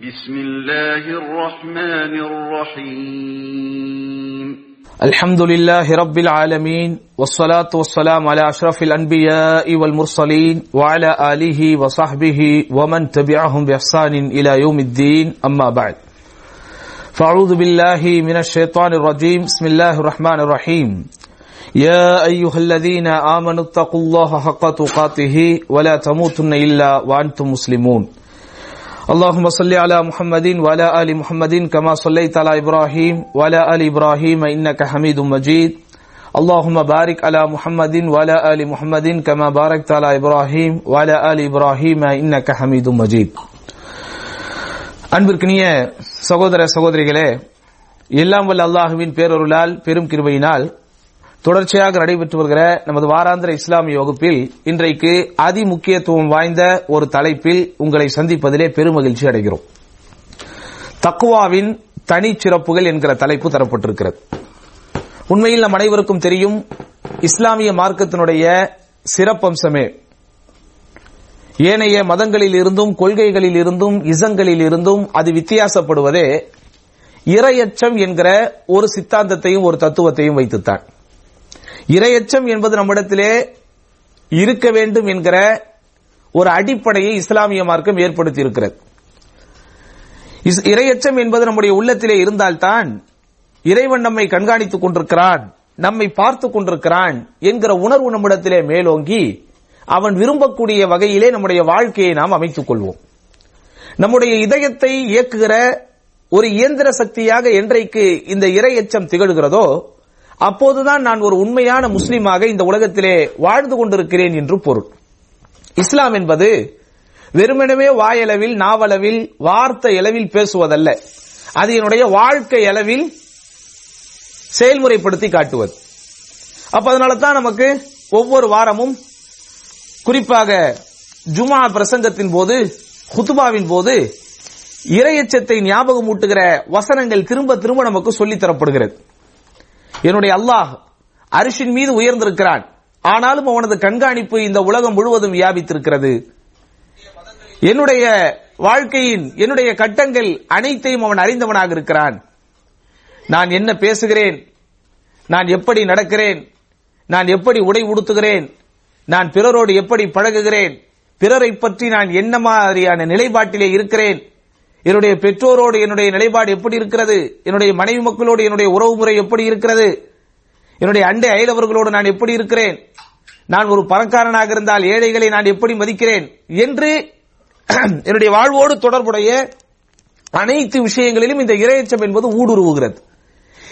بسم الله الرحمن الرحيم. الحمد لله رب العالمين والصلاة والسلام على أشرف الأنبياء والمرسلين وعلى آله وصحبه ومن تبعهم بإحسان إلى يوم الدين أما بعد. فأعوذ بالله من الشيطان الرجيم بسم الله الرحمن الرحيم. يا أيها الذين آمنوا اتقوا الله حق تقاته ولا تموتن إلا وأنتم مسلمون. اللهم صل على محمد وعلى آل محمد كما صليت على إبراهيم وعلى آل إبراهيم إنك حميد مجيد اللهم بارك على محمد وعلى آل محمد كما باركت على إبراهيم وعلى آل إبراهيم إنك حميد مجيد அன்பிற்கினிய சகோதர சகோதரிகளே எல்லாம் வல்ல அல்லாஹுவின் பேரொருளால் பெரும் கிருபையினால் தொடர்ச்சியாக நடைபெற்று வருகிற நமது வாராந்திர இஸ்லாமிய வகுப்பில் இன்றைக்கு அதி முக்கியத்துவம் வாய்ந்த ஒரு தலைப்பில் உங்களை சந்திப்பதிலே பெருமகிழ்ச்சி அடைகிறோம். தக்குவாவின் தனிச்சிறப்புகள் என்கிற தலைப்பு தரப்பட்டிருக்கிறது. உண்மையில் நம் அனைவருக்கும் தெரியும் இஸ்லாமிய மார்க்கத்தினுடைய சிறப்பம்சமே ஏனைய மதங்களில் இருந்தும் கொள்கைகளில் இருந்தும் இசங்களில் இருந்தும் அது வித்தியாசப்படுவதே இரையச்சம் என்கிற ஒரு சித்தாந்தத்தையும் ஒரு தத்துவத்தையும் வைத்துத்தான். இரையச்சம் என்பது நம்மிடத்திலே இருக்க வேண்டும் என்கிற ஒரு அடிப்படையை இஸ்லாமிய மார்க்கம் ஏற்படுத்தி இருக்கிறது இஸ்- இரையச்சம் என்பது நம்முடைய உள்ளத்திலே இருந்தால்தான் இறைவன் நம்மை கண்காணித்துக் கொண்டிருக்கிறான் நம்மை பார்த்துக் கொண்டிருக்கிறான் என்கிற உணர்வு நம்மிடத்திலே மேலோங்கி அவன் விரும்பக்கூடிய வகையிலே நம்முடைய வாழ்க்கையை நாம் அமைத்துக் கொள்வோம். நம்முடைய இதயத்தை இயக்குகிற ஒரு இயந்திர சக்தியாக என்றைக்கு இந்த இரையச்சம் திகழ்கிறதோ அப்போதுதான் நான் ஒரு உண்மையான முஸ்லீமாக இந்த உலகத்திலே வாழ்ந்து கொண்டிருக்கிறேன் என்று பொருள். இஸ்லாம் என்பது வெறுமனவே வாயளவில் நாவளவில் வார்த்தை அளவில் பேசுவதல்ல. அது என்னுடைய வாழ்க்கை அளவில் செயல்முறைப்படுத்தி காட்டுவது. அப்ப அதனால தான் நமக்கு ஒவ்வொரு வாரமும் குறிப்பாக ஜுமா பிரசங்கத்தின் போது ஹுத்துபாவின் போது இரையச்சத்தை ஞாபகமூட்டுகிற வசனங்கள் திரும்ப திரும்ப நமக்கு சொல்லித் தரப்படுகிறது. என்னுடைய அல்லாஹ் அரிசின் மீது உயர்ந்திருக்கிறான். ஆனாலும் அவனது கண்காணிப்பு இந்த உலகம் முழுவதும் வியாபித்திருக்கிறது. என்னுடைய வாழ்க்கையின் என்னுடைய கட்டங்கள் அனைத்தையும் அவன் அறிந்தவனாக இருக்கிறான். நான் என்ன பேசுகிறேன்? நான் எப்படி நடக்கிறேன்? நான் எப்படி உடை உடுத்துகிறேன்? நான் பிறரோடு எப்படி பழகுகிறேன்? பிறரை பற்றி நான் என்ன மாதிரியான நிலைப்பாட்டிலே இருக்கிறேன்? என்னுடைய பெற்றோரோடு என்னுடைய நிலைப்பாடு எப்படி இருக்கிறது? என்னுடைய மனைவி மக்களோடு என்னுடைய உறவு முறை எப்படி இருக்கிறது? என்னுடைய அண்டை அயலவர்களோடு நான் எப்படி இருக்கிறேன்? நான் ஒரு பணக்காரனாக இருந்தால் ஏழைகளை நான் எப்படி மதிக்கிறேன்? என்று என்னுடைய வாழ்வோடு தொடர்புடைய அனைத்து விஷயங்களிலும் இந்த இரையச்சம் என்பது ஊடுருவுகிறது.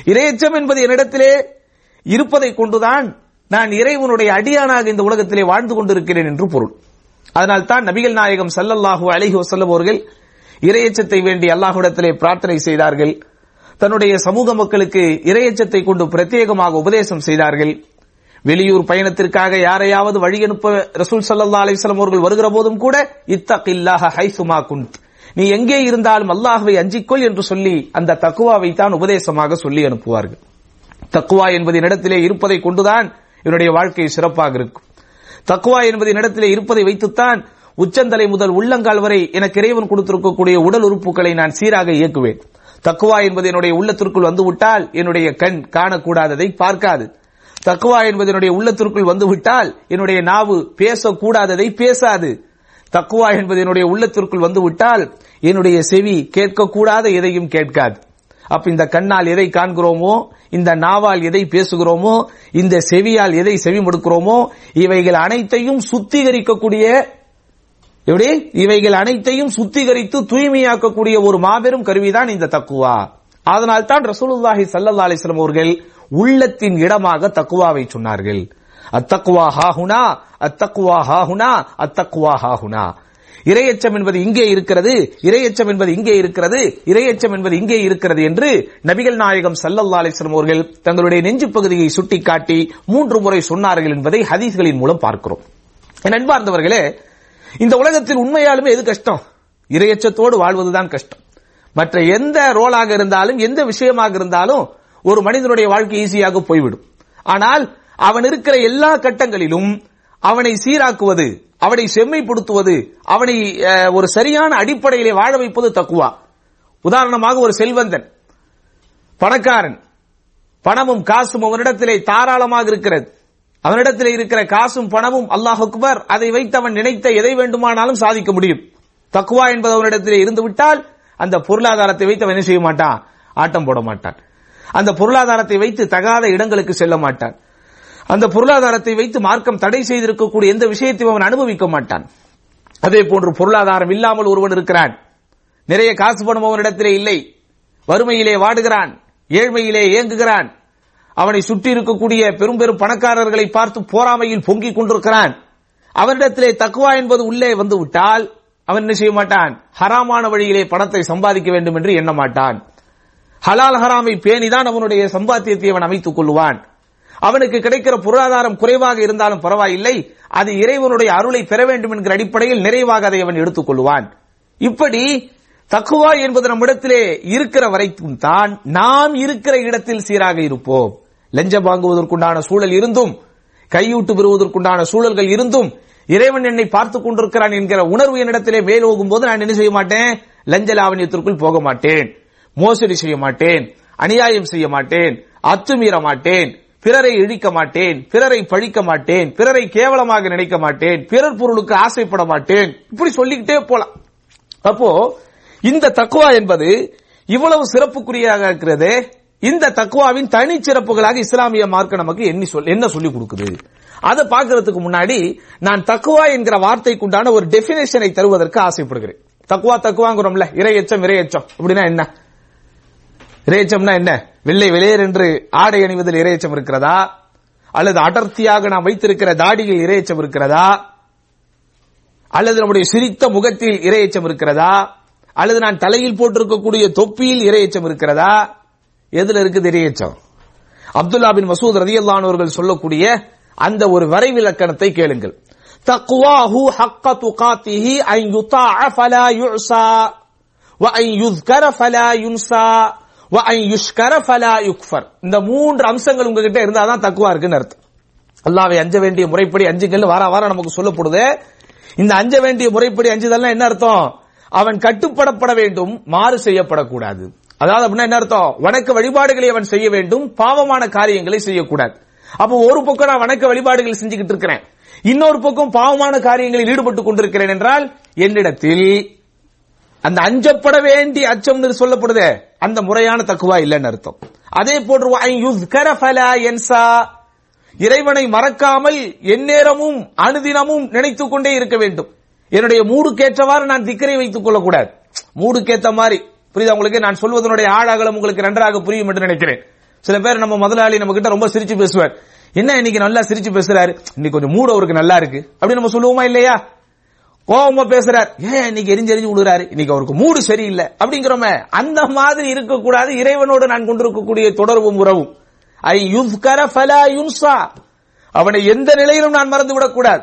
இரையச்சம் என்பது என்னிடத்திலே இருப்பதை கொண்டுதான் நான் இறைவனுடைய அடியானாக இந்த உலகத்திலே வாழ்ந்து கொண்டிருக்கிறேன் என்று பொருள். அதனால் தான் நபிகள் நாயகம் சல்லல்லாஹு அலைஹி வசல்லம் அவர்கள் இரையச்சத்தை வேண்டி அல்லாஹுடத்திலே பிரார்த்தனை செய்தார்கள். தன்னுடைய சமூக மக்களுக்கு இரையச்சத்தை கொண்டு பிரத்யேகமாக உபதேசம் செய்தார்கள். வெளியூர் பயணத்திற்காக யாரையாவது வழி அனுப்ப ரசூல் சல்லா அலிஸ்லாம் அவர்கள் வருகிற போதும் கூட இத்தகில்லாஹ ஹைசுமா குந்த் நீ எங்கே இருந்தாலும் அல்லாஹுவை அஞ்சிக்கொள் என்று சொல்லி அந்த தக்குவாவை தான் உபதேசமாக சொல்லி அனுப்புவார்கள். தக்குவா என்பது என்னிடத்திலே இருப்பதை கொண்டுதான் இவருடைய வாழ்க்கை சிறப்பாக இருக்கும். தக்குவா என்பது இடத்திலே இருப்பதை வைத்துத்தான் உச்சந்தலை முதல் உள்ளங்கால் வரை எனக்கு இறைவன் கொடுத்திருக்கக்கூடிய உடல் உறுப்புகளை நான் சீராக இயக்குவேன். தக்குவா என்பது என்னுடைய உள்ளத்திற்குள் வந்துவிட்டால் என்னுடைய கண் காணக்கூடாததை பார்க்காது. தக்குவா என்பது என்னுடைய உள்ளத்திற்குள் வந்துவிட்டால் என்னுடைய நாவு பேசக்கூடாததை பேசாது. தக்குவா என்பது என்னுடைய உள்ளத்திற்குள் வந்துவிட்டால் என்னுடைய செவி கேட்கக்கூடாத எதையும் கேட்காது. அப்ப இந்த கண்ணால் எதை காண்கிறோமோ இந்த நாவால் எதை பேசுகிறோமோ இந்த செவியால் எதை செவி மடுக்கிறோமோ இவைகள் அனைத்தையும் சுத்திகரிக்கக்கூடிய எப்படி? இவைகள் அனைத்தையும் சுத்திகரித்து தூய்மையாக்கக்கூடிய ஒரு மாபெரும் கருவிதான் இந்த தக்குவா. அதனால் தான் ரசூலுல்லாஹி சல்லா அலைஹி அவர்கள் உள்ளத்தின் இடமாக தக்குவாவை சொன்னார்கள். அத்தக்குவா ஹாஹுனா அத்தக்குவா ஹாஹுனா அத்தக்குவா ஹாஹுனா. இரையச்சம் என்பது இங்கே இருக்கிறது இரையச்சம் என்பது இங்கே இருக்கிறது இரையச்சம் என்பது இங்கே இருக்கிறது என்று நபிகள் நாயகம் சல்லல்லா அலைஹி அவர்கள் தங்களுடைய நெஞ்சு பகுதியை சுட்டிக்காட்டி மூன்று முறை சொன்னார்கள் என்பதை ஹதீஸ்களின் மூலம் பார்க்கிறோம். என் அன்பார்ந்தவர்களே இந்த உலகத்தில் உண்மையாலுமே எது கஷ்டம்? இரையச்சத்தோடு வாழ்வதுதான் கஷ்டம். மற்ற எந்த ரோலாக இருந்தாலும் எந்த விஷயமாக இருந்தாலும் ஒரு மனிதனுடைய வாழ்க்கை ஈஸியாக போய்விடும். ஆனால் அவன் இருக்கிற எல்லா கட்டங்களிலும் அவனை சீராக்குவது அவனை செம்மைப்படுத்துவது அவனை அஹ், ஒரு சரியான அடிப்படையிலே வாழ வைப்பது தக்குவா? உதாரணமாக ஒரு செல்வந்தன். பணக்காரன். பணமும் காசும் அவனிடத்திலே தாராளமாக இருக்கிறது. அவனிடத்தில் இருக்கிற காசும் பணமும் அல்லாஹ் அக்பர் அதை வைத்து அவன் நினைத்த எதை வேண்டுமானாலும் சாதிக்க முடியும். தக்குவா என்பது அவனிடத்தில் இருந்து விட்டால் அந்த பொருளாதாரத்தை வைத்து அவன் என்ன செய்ய மாட்டான்? ஆட்டம் போட மாட்டான். அந்த பொருளாதாரத்தை வைத்து தகாத இடங்களுக்கு செல்ல மாட்டான். அந்த பொருளாதாரத்தை வைத்து மார்க்கம் தடை செய்திருக்கக்கூடிய எந்த விஷயத்தையும் அவன் அனுபவிக்க மாட்டான். அதே போன்று பொருளாதாரம் இல்லாமல் ஒருவன் இருக்கிறான். நிறைய காசு பணம் அவனிடத்திலே இல்லை. வறுமையிலே வாடுகிறான். ஏழ்மையிலே ஏங்குகிறான். அவனை சுற்றி இருக்கக்கூடிய பெரும் பெரும் பணக்காரர்களை பார்த்து போராமையில் பொங்கிக் கொண்டிருக்கிறான். அவனிடத்திலே தக்குவா என்பது உள்ளே வந்து விட்டால் அவன் என்ன செய்ய மாட்டான்? ஹராமான வழியிலே பணத்தை சம்பாதிக்க வேண்டும் என்று எண்ண மாட்டான். ஹலால் ஹராமை பேணிதான் அவனுடைய சம்பாத்தியத்தை அவன் அமைத்துக் கொள்வான் அவனுக்கு கிடைக்கிற பொருளாதாரம் குறைவாக இருந்தாலும் பரவாயில்லை. அது இறைவனுடைய அருளை பெற வேண்டும் என்கிற அடிப்படையில் நிறைவாக அதை அவன் எடுத்துக் கொள்வான் இப்படி தக்குவா என்பது நம்மிடத்திலே இருக்கிற வரைக்கும் தான் நாம் இருக்கிற இடத்தில் சீராக இருப்போம். லஞ்சம் வாங்குவதற்குண்டான சூழல் இருந்தும் கையூட்டு பெறுவதற்குண்டான சூழல்கள் இருந்தும் இறைவன் என்னை பார்த்துக் கொண்டிருக்கிறான் என்கிற உணர்வு என்னிடத்திலே மேலோகும் போது நான் என்ன செய்ய மாட்டேன்? லஞ்ச லாவணியத்திற்குள் போக மாட்டேன். மோசடி செய்ய மாட்டேன். அநியாயம் செய்ய மாட்டேன். அத்துமீற மாட்டேன். பிறரை இழிக்க மாட்டேன். பிறரை பழிக்க மாட்டேன். பிறரை கேவலமாக நினைக்க மாட்டேன். பிறர் பொருளுக்கு ஆசைப்பட மாட்டேன். இப்படி சொல்லிக்கிட்டே போலாம். அப்போ இந்த தக்குவா என்பது இவ்வளவு சிறப்புக்குரியதாக இருக்கிறது. இந்த தக்குவாவின் தனி சிறப்புகளாக இஸ்லாமிய மார்க்க நமக்கு எண்ணி சொல் என்ன சொல்லி கொடுக்குது? அதை பார்க்கறதுக்கு முன்னாடி நான் தக்குவா என்கிற வார்த்தைக்குண்டான ஒரு டெபினேஷனை தருவதற்கு ஆசைப்படுகிறேன். தக்குவா தக்குவாங்கிறோம்ல இரையச்சம் இரையச்சம். அப்படின்னா என்ன? இரையச்சம்னா என்ன? வெள்ளை வெளியேர் என்று ஆடை அணிவதில் இரையச்சம் இருக்கிறதா? அல்லது அடர்த்தியாக நாம் வைத்திருக்கிற தாடியில் இரையச்சம் இருக்கிறதா? அல்லது நம்முடைய சிரித்த முகத்தில் இரையச்சம் இருக்கிறதா? அல்லது நான் தலையில் போட்டிருக்கக்கூடிய தொப்பியில் இரையச்சம் இருக்கிறதா? எதுல இருக்குது இரையச்சம் அப்துல்லா பின் மசூத் ரதி அல்லானவர்கள் சொல்லக்கூடிய அந்த ஒரு வரைவிலக்கணத்தை கேளுங்கள். தக்குவாஹு ஹக்க துகாத்திஹி ஐ யுதா ஃபலா யுஸா வ ஐ யுஸ்கர ஃபலா யுன்சா வ ஐ யுஷ்கர ஃபலா யுக்ஃபர். இந்த மூன்று அம்சங்கள் உங்ககிட்ட இருந்தாதான் தக்குவா இருக்குன்னு அர்த்தம். அல்லாவை அஞ்ச வேண்டிய முறைப்படி அஞ்சுங்கள் வார வாரம் நமக்கு சொல்லப்படுது. இந்த அஞ்ச வேண்டிய முறைப்படி அஞ்சுதல்னா என்ன அர்த்தம்? அவன் கட்டுப்படப்பட வேண்டும் மாறு செய்யப்படக்கூடாது. அதாவது அப்படின்னா என்ன அர்த்தம்? வணக்க வழிபாடுகளை அவன் செய்ய வேண்டும் பாவமான காரியங்களை செய்யக்கூடாது. அப்போ ஒரு பக்கம் நான் வணக்க வழிபாடுகள் செஞ்சுக்கிட்டு இருக்கிறேன். இன்னொரு பக்கம் பாவமான காரியங்களில் ஈடுபட்டு கொண்டிருக்கிறேன் என்றால் என்னிடத்தில் அந்த அஞ்சப்பட வேண்டிய அச்சம் சொல்லப்படுதே. அந்த முறையான தக்குவா இல்லைன்னு அர்த்தம். அதே போன்று இறைவனை மறக்காமல் எந்நேரமும் அனுதினமும் நினைத்துக் கொண்டே இருக்க வேண்டும். என்னுடைய மூடுக்கேற்றவாறு நான் திக்கரை வைத்துக் கொள்ளக்கூடாது. மூடுக்கேற்ற மாதிரி. புரியுதா உங்களுக்கு? நான் சொல்வதனுடைய ஆழாகலம் உங்களுக்கு நன்றாக புரியும் என்று நினைக்கிறேன். சில பேர் நம்ம முதலாளி நம்ம கிட்ட ரொம்ப சிரிச்சு பேசுவார். என்ன இன்னைக்கு நல்லா சிரிச்சு பேசுறாரு? இன்னைக்கு கொஞ்சம் மூடு அவருக்கு நல்லா இருக்கு. அப்படி நம்ம சொல்லுவோமா இல்லையா? கோபமா பேசுறாரு. ஏன் இன்னைக்கு எரிஞ்சு எரிஞ்சு விடுறாரு இன்னைக்கு அவருக்கு மூடு சரியில்லை. அப்படிங்கிறோமே. அந்த மாதிரி இருக்கக்கூடாது. இறைவனோடு நான் கொண்டிருக்கக்கூடிய தொடர்பும் உறவும். ஐ யுஸ்கர ஃபலா யுன்சா. அவனை எந்த நிலையிலும் நான் மறந்து விடக்கூடாது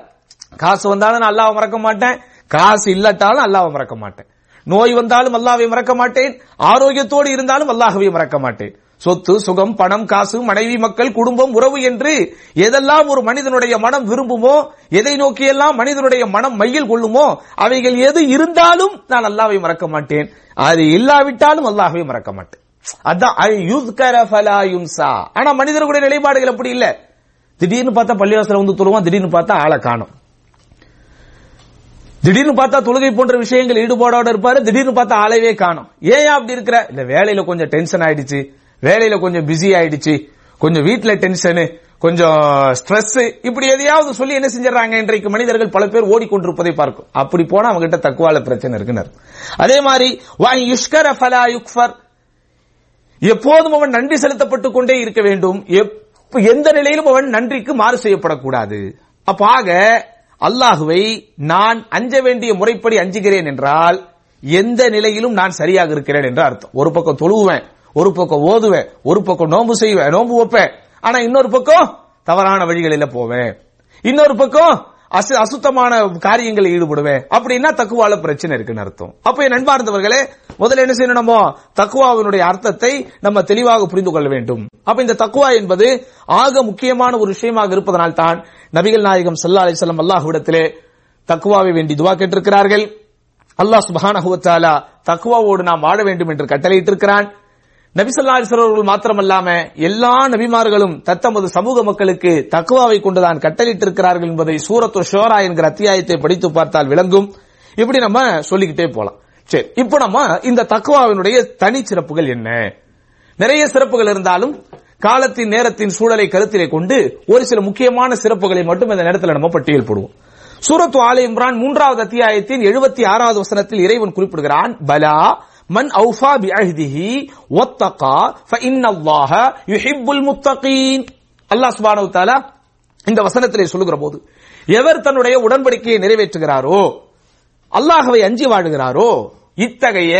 காசு வந்தாலும் நான் அல்லாவை மறக்க மாட்டேன். காசு இல்லாட்டாலும் அல்லாவை மறக்க மாட்டேன். நோய் வந்தாலும் அல்லாவை மறக்க மாட்டேன். ஆரோக்கியத்தோடு இருந்தாலும் அல்லாஹவை மறக்க மாட்டேன். சொத்து சுகம் பணம் காசு மனைவி மக்கள் குடும்பம் உறவு என்று எதெல்லாம் ஒரு மனிதனுடைய மனம் விரும்புமோ எதை நோக்கியெல்லாம் மனிதனுடைய மனம் மையில் கொள்ளுமோ அவைகள் எது இருந்தாலும் நான் அல்லாவை மறக்க மாட்டேன். அது இல்லாவிட்டாலும் அல்லாஹவை மறக்க மாட்டேன். அதான் ஆனா மனிதர்களுடைய நிலைப்பாடுகள் அப்படி இல்ல. திடீர்னு பார்த்தா பள்ளிவாசல வந்து தொழுவான் திடீர்னு பார்த்தா ஆளை காணும். திடீர்னு பார்த்தா தொழுகை போன்ற விஷயங்கள் ஈடுபாடோட இருப்பாரு. திடீர்னு பார்த்தா ஆளவே காணும். ஏன் அப்படி இருக்கிற? இல்ல வேலையில கொஞ்சம் டென்ஷன் ஆயிடுச்சு. வேலையில கொஞ்சம் பிஸி ஆயிடுச்சு. கொஞ்சம் வீட்டுல டென்ஷனு கொஞ்சம் ஸ்ட்ரெஸ் இப்படி எதையாவது சொல்லி என்ன செஞ்சாங்க இன்றைக்கு மனிதர்கள் பல பேர் ஓடிக்கொண்டிருப்பதை பார்க்கும். அப்படி போனா அவங்க கிட்ட தக்குவால பிரச்சனை இருக்குனர் அதே மாதிரி வாய் யுஷ்கர ஃபலா யுக்ஃபர். எப்போதும் அவன் நன்றி செலுத்தப்பட்டுக் கொண்டே இருக்க வேண்டும். எந்த நிலையிலும் அவன் நன்றிக்கு மாறு செய்யப்படக்கூடாது. அப்பாக அல்லாஹுவை நான் அஞ்ச வேண்டிய முறைப்படி அஞ்சுகிறேன் என்றால் எந்த நிலையிலும் நான் சரியாக இருக்கிறேன் என்று அர்த்தம். ஒரு பக்கம் தொழுவேன் ஒரு பக்கம் ஓதுவேன் ஒரு பக்கம் நோம்பு செய்வேன் நோன்பு வைப்பேன். ஆனா இன்னொரு பக்கம் தவறான வழிகளில் போவேன். இன்னொரு பக்கம் அசுத்தமான காரியங்களில் ஈடுபடுவேன். அப்படின்னா தக்குவால பிரச்சனை இருக்குன்னு அர்த்தம். அப்ப என் நண்பார்ந்தவர்களே முதல்ல என்ன செய்யணும் நம்ம தக்குவாவினுடைய அர்த்தத்தை நம்ம தெளிவாக புரிந்து கொள்ள வேண்டும். அப்ப இந்த தக்குவா என்பது ஆக முக்கியமான ஒரு விஷயமாக இருப்பதனால் தான் நபிகள் நாயகம் சல்லா அலிசல்லாம் அல்லாஹ்விடத்திலே தக்குவாவை வேண்டி துவா கேட்டிருக்கிறார்கள். அல்லாஹ் சுப்ஹானஹு தக்குவாவோடு நாம் வாழ வேண்டும் என்று கட்டளையிட்டிருக்கிறான். நபி ஸல்லல்லாஹு அவர்கள் மாத்திரமல்லாம எல்லா நபிமார்களும் தத்தமது சமூக மக்களுக்கு தக்குவாவை கொண்டுதான் கட்டளிட்டிருக்கிறார்கள் என்பதை சூரத்து ஷோரா என்கிற அத்தியாயத்தை படித்து பார்த்தால் விளங்கும். இப்படி நம்ம சொல்லிக்கிட்டே போலாம். சரி இப்போ நம்ம இந்த தக்குவாவினுடைய தனி சிறப்புகள் என்ன? நிறைய சிறப்புகள் இருந்தாலும் காலத்தின் நேரத்தின் சூழலை கருத்திலே கொண்டு ஒரு சில முக்கியமான சிறப்புகளை மட்டும் இந்த நேரத்தில் நம்ம பட்டியல் போடுவோம். சூரத்து ஆல இம்ரான் மூன்றாவது அத்தியாயத்தின் எழுபத்தி ஆறாவது வசனத்தில் இறைவன் குறிப்பிடுகிறான் பலா மன் அவுஃபா பி அஹ்திஹி ஃபின் ஃபஇன்னல்லாஹ யுஹிப்புல் முத்தகீன் அல்லாஹ் சுப்ஹானஹு தஆலா இந்த வசனத்திலே சொல்லுகிற போது எவர் தன்னுடைய உடன்படிக்கையை நிறைவேற்றுகிறாரோ அல்லாஹுவை அஞ்சி வாழுகிறாரோ இத்தகைய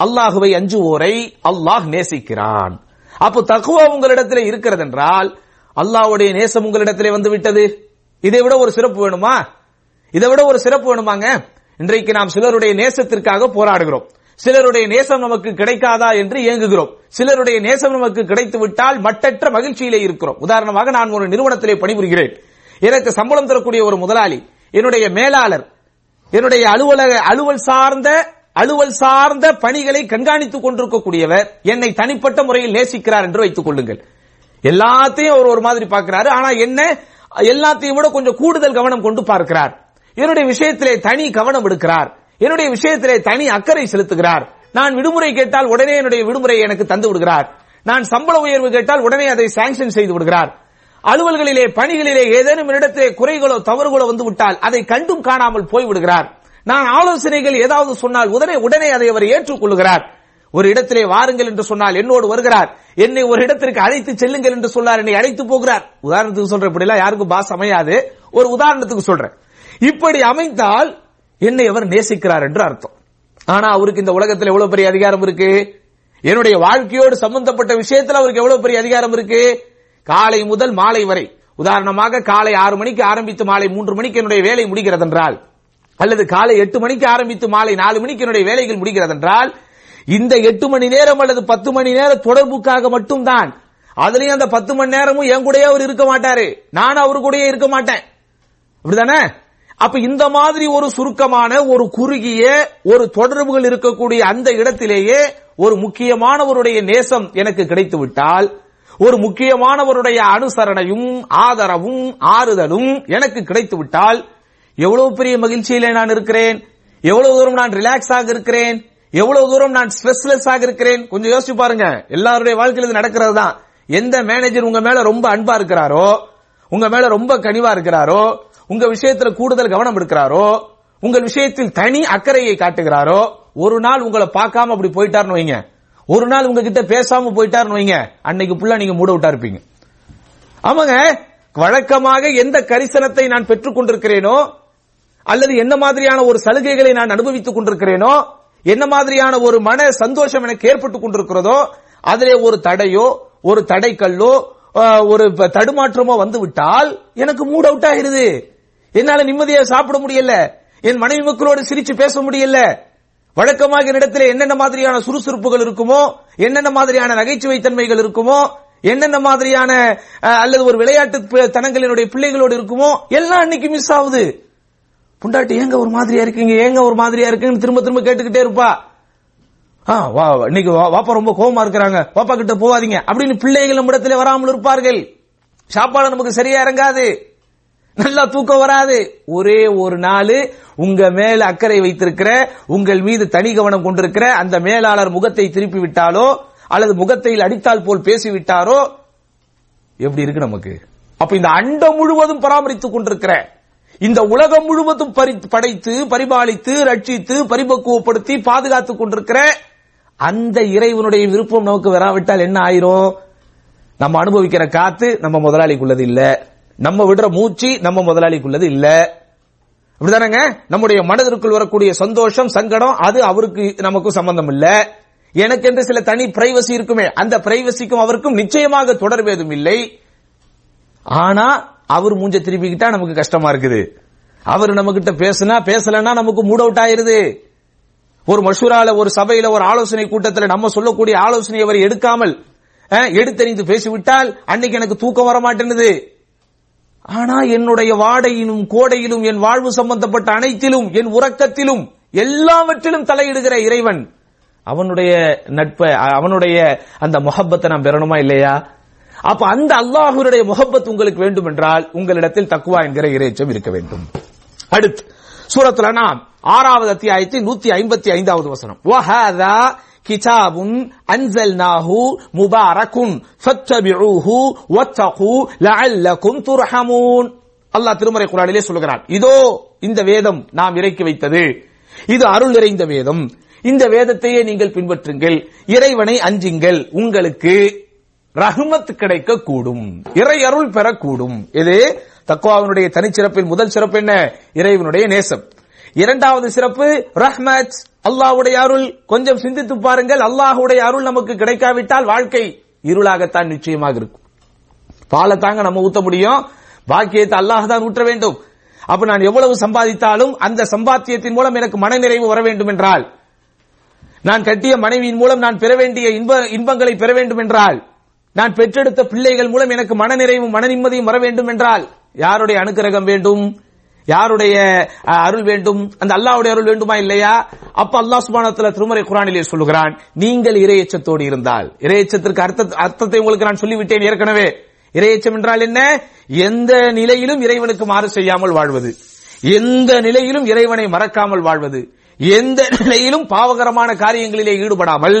அல்லாஹுவை அஞ்சுவோரை அல்லாஹ் நேசிக்கிறான். அப்போ தக்குவா உங்களிடத்தில் இருக்கிறது என்றால் அல்லாஹ்வுடைய நேசம் உங்களிடத்திலே வந்து விட்டது இதை விட ஒரு சிறப்பு வேணுமா? இதை விட ஒரு சிறப்பு வேணுமாங்க? இன்றைக்கு நாம் சிலருடைய நேசத்திற்காக போராடுகிறோம். சிலருடைய நேசம் நமக்கு கிடைக்காதா என்று ஏங்குகிறோம். சிலருடைய நேசம் நமக்கு கிடைத்து விட்டால் மட்டற்ற மகிழ்ச்சியிலே இருக்கிறோம். உதாரணமாக நான் ஒரு நிறுவனத்திலே பணிபுரிகிறேன். எனக்கு சம்பளம் தரக்கூடிய ஒரு முதலாளி என்னுடைய மேலாளர் என்னுடைய அலுவலக அலுவல் சார்ந்த அலுவல் சார்ந்த பணிகளை கண்காணித்துக் கொண்டிருக்கக்கூடியவர் என்னை தனிப்பட்ட முறையில் நேசிக்கிறார் என்று வைத்துக் கொள்ளுங்கள். எல்லாத்தையும் அவர் ஒரு மாதிரி பார்க்கிறாரு. ஆனா என்ன? எல்லாத்தையும் விட கொஞ்சம் கூடுதல் கவனம் கொண்டு பார்க்கிறார். என்னுடைய விஷயத்திலே தனி கவனம் எடுக்கிறார். என்னுடைய விஷயத்திலே தனி அக்கறை செலுத்துகிறார். நான் விடுமுறை கேட்டால் உடனே என்னுடைய விடுமுறை எனக்கு தந்து விடுகிறார். நான் சம்பள உயர்வு கேட்டால் உடனே அதை சாங்ஷன் செய்து விடுகிறார். அலுவல்களிலே பணிகளிலே ஏதேனும் இடத்திலே குறைகளோ தவறுகளோ வந்து விட்டால் அதை கண்டும் காணாமல் போய் விடுகிறார். நான் ஆலோசனைகள் ஏதாவது சொன்னால் உடனே உடனே அதை அவர் ஏற்றுக்கொள்கிறார் ஒரு இடத்திலே வாருங்கள் என்று சொன்னால் என்னோடு வருகிறார். என்னை ஒரு இடத்திற்கு அழைத்து செல்லுங்கள் என்று சொன்னார் என்னை அழைத்து போகிறார். உதாரணத்துக்கு சொல்றேன் இப்படி எல்லாம் யாருக்கும் பாஸ் அமையாது. ஒரு உதாரணத்துக்கு சொல்றேன். இப்படி அமைந்தால் என்னை அவர் நேசிக்கிறார் என்று அர்த்தம். ஆனா அவருக்கு இந்த உலகத்தில் எவ்வளவு பெரிய அதிகாரம் இருக்கு? என்னுடைய வாழ்க்கையோடு சம்பந்தப்பட்ட விஷயத்தில் அவருக்கு எவ்வளவு பெரிய அதிகாரம் இருக்கு? காலை முதல் மாலை வரை. உதாரணமாக காலை ஆறு மணிக்கு ஆரம்பித்து மாலை மூன்று மணிக்கு என்னுடைய வேலை முடிகிறது என்றால் அல்லது காலை எட்டு மணிக்கு ஆரம்பித்து மாலை நாலு மணிக்கு என்னுடைய வேலைகள் முடிகிறது என்றால் இந்த எட்டு மணி நேரம் அல்லது பத்து மணி நேரம் தொடர்புக்காக மட்டும்தான் அதுலயும் அந்த பத்து மணி நேரமும் என் கூடயே அவர் இருக்க மாட்டாரு. நான் அவரு கூடயே இருக்க மாட்டேன். அப்படிதானே அப்ப இந்த மாதிரி ஒரு சுருக்கமான ஒரு குறுகிய ஒரு தொடர்புகள் இருக்கக்கூடிய அந்த இடத்திலேயே ஒரு முக்கியமானவருடைய நேசம் எனக்கு கிடைத்துவிட்டால் ஒரு முக்கியமானவருடைய அனுசரணையும் ஆதரவும் ஆறுதலும் எனக்கு கிடைத்து விட்டால் எவ்வளவு பெரிய மகிழ்ச்சியிலே நான் இருக்கிறேன் எவ்வளவு தூரம் நான் ரிலாக்ஸ் ஆக இருக்கிறேன் எவ்வளவு தூரம் நான் ஸ்ட்ரெஸ்லெஸ் ஆக இருக்கிறேன். கொஞ்சம் யோசிச்சு பாருங்க. எல்லாருடைய வாழ்க்கையில் இது நடக்கிறது தான் எந்த மேனேஜர் உங்க மேல ரொம்ப அன்பா இருக்கிறாரோ உங்க மேல ரொம்ப கனிவா இருக்கிறாரோ உங்க விஷயத்துல கூடுதல் கவனம் எடுக்கிறாரோ உங்கள் விஷயத்தில் தனி அக்கறையை காட்டுகிறாரோ ஒரு நாள் உங்களை பார்க்காம அப்படி போயிட்டாருன்னு வைங்க. ஒரு நாள் உங்ககிட்ட பேசாம போயிட்டாருன்னு வைங்க. அன்னைக்கு புள்ள நீங்க மூட விட்டா இருப்பீங்க. ஆமாங்க வழக்கமாக எந்த கரிசனத்தை நான் பெற்றுக் கொண்டிருக்கிறேனோ அல்லது என்ன மாதிரியான ஒரு சலுகைகளை நான் அனுபவித்துக் கொண்டிருக்கிறேனோ என்ன மாதிரியான ஒரு மன சந்தோஷம் எனக்கு ஏற்பட்டுக் கொண்டிருக்கிறதோ அதிலே ஒரு தடையோ ஒரு தடைக்கல்லோ ஒரு தடுமாற்றமோ வந்து விட்டால் எனக்கு மூட் அவுட் ஆயிருது என்னால நிம்மதியா சாப்பிட முடியல. என் மனைவி மக்களோடு சிரிச்சு பேச முடியல. வழக்கமாக என்னிடத்தில் என்னென்ன மாதிரியான சுறுசுறுப்புகள் இருக்குமோ என்னென்ன மாதிரியான நகைச்சுவை தன்மைகள் இருக்குமோ என்னென்ன மாதிரியான அல்லது ஒரு விளையாட்டு தனங்கள் என்னுடைய பிள்ளைகளோடு இருக்குமோ எல்லாம் அன்னைக்கு மிஸ் ஆகுது. புண்டாட்டி ஏங்க ஒரு மாதிரியா இருக்கீங்க? ஏங்க ஒரு மாதிரியா இருக்குன்னு திரும்ப திரும்ப கேட்டுக்கிட்டே இருப்பா. ஆ, வா இன்னைக்கு வா- வாப்பா ரொம்ப கோபமா இருக்கிறாங்க. வாப்பா கிட்ட போவாதீங்க. அப்படின்னு பிள்ளைகள் நம்மிடத்தில் வராமல் இருப்பார்கள். சாப்பாடு நமக்கு சரியா இறங்காது. நல்லா தூக்கம் வராது. ஒரே ஒரு நாள் உங்க மேல அக்கறை வைத்திருக்கிற உங்கள் மீது தனி கவனம் கொண்டிருக்கிற அந்த மேலாளர் முகத்தை திருப்பி விட்டாலோ அல்லது முகத்தில் அடித்தால் போல் பேசிவிட்டாரோ எப்படி இருக்கு நமக்கு? அப்ப இந்த அண்டம் முழுவதும் பராமரித்துக் கொண்டிருக்கிற இந்த உலகம் முழுவதும் படைத்து பரிபாலித்து ரட்சித்து பரிபக்குவப்படுத்தி பாதுகாத்துக் கொண்டிருக்கிற அந்த இறைவனுடைய விருப்பம் நமக்கு வராவிட்டால் என்ன ஆயிரும்? நம்ம அனுபவிக்கிற காத்து நம்ம முதலாளிக்குள்ளது இல்லை. நம்ம விடுற மூச்சு நம்ம முதலாளிக்குள்ளது இல்ல. அப்படிதானங்க நம்முடைய மனதிற்குள் வரக்கூடிய சந்தோஷம் சங்கடம் அது அவருக்கு நமக்கும் சம்பந்தம் இல்ல. எனக்கென்று சில தனி பிரைவசி இருக்குமே அந்த பிரைவசிக்கும் அவருக்கும் நிச்சயமாக தொடர்பு எதுவும் இல்லை. ஆனா அவர் மூஞ்ச திருப்பிக்கிட்டா நமக்கு கஷ்டமா இருக்குது. அவர் நம்ம கிட்ட பேசுனா பேசலன்னா நமக்கு மூட் அவுட் ஆயிருது. ஒரு மஷூரால ஒரு சபையில ஒரு ஆலோசனை கூட்டத்தில் நம்ம சொல்லக்கூடிய ஆலோசனை அவர் எடுக்காமல் எடுத்தறிந்து பேசிவிட்டால் அன்னைக்கு எனக்கு தூக்கம் வர மாட்டேன்னுது ஆனா என்னுடைய வாடையிலும் கோடையிலும் என் வாழ்வு சம்பந்தப்பட்ட அனைத்திலும் என் உறக்கத்திலும் எல்லாவற்றிலும் தலையிடுகிற இறைவன். அவனுடைய நட்பை அவனுடைய அந்த முகப்பத்தை நாம் பெறணுமா இல்லையா? அப்ப அந்த அல்லாஹுடைய முகப்பத் உங்களுக்கு வேண்டும் என்றால் உங்களிடத்தில் தக்குவா என்கிற இறைச்சம் இருக்க வேண்டும். அடுத்து சூரத்துல நாம் ஆறாவது அத்தியாயத்தில் நூத்தி ஐம்பத்தி ஐந்தாவது வசனம். வஹாதா ஃபத்தபிஊஹு வத்தகு துர்ஹமூன் அல்லாஹ் திருமறை சொல்கிறான் இதோ இந்த வேதம் நாம் இறக்கி வைத்தது. இது அருள் நிறைந்த வேதம். இந்த வேதத்தையே நீங்கள் பின்பற்றுங்கள். இறைவனை அஞ்சுங்கள். உங்களுக்கு ரஹ்மத் கிடைக்க கூடும் இறை அருள் பெறக்கூடும். இது தக்குவாவினுடைய தனிச்சிறப்பின் முதல் சிறப்பு என்ன? இறைவனுடைய நேசம். இரண்டாவது சிறப்பு ரஹ்மத். அல்லாஹுடைய அருள் கொஞ்சம் சிந்தித்து பாருங்கள். அல்லாஹுடைய அருள் நமக்கு கிடைக்காவிட்டால் வாழ்க்கை இருளாகத்தான் நிச்சயமாக இருக்கும். பாலை தாங்க நம்ம ஊத்த முடியும். பாக்கியத்தை அல்லாஹ் தான் ஊற்ற வேண்டும். அப்ப நான் எவ்வளவு சம்பாதித்தாலும் அந்த சம்பாத்தியத்தின் மூலம் எனக்கு மனநிறைவு வர வேண்டும் என்றால் நான் கட்டிய மனைவியின் மூலம் நான் பெற வேண்டிய இன்ப இன்பங்களை பெற வேண்டும் என்றால் நான் பெற்றெடுத்த பிள்ளைகள் மூலம் எனக்கு மனநிறைவும் மன நிம்மதியும் வர வேண்டும் என்றால் யாருடைய அனுக்கிரகம் வேண்டும்? யாருடைய அருள் வேண்டும் அந்த அல்லாஹ்வுடைய அருள் வேண்டுமா இல்லையா? அப்ப அல்லாஹ் சுபானத்துல திருமறை குரானிலே சொல்லுகிறான் நீங்கள் இரையச்சத்தோடு இருந்தால். இரையச்சத்திற்கு அர்த்த அர்த்தத்தை உங்களுக்கு நான் சொல்லிவிட்டேன் ஏற்கனவே. இரையச்சம் என்றால் என்ன? எந்த நிலையிலும் இறைவனுக்கு மாறு செய்யாமல் வாழ்வது. எந்த நிலையிலும் இறைவனை மறக்காமல் வாழ்வது. எந்த நிலையிலும் பாவகரமான காரியங்களிலே ஈடுபடாமல்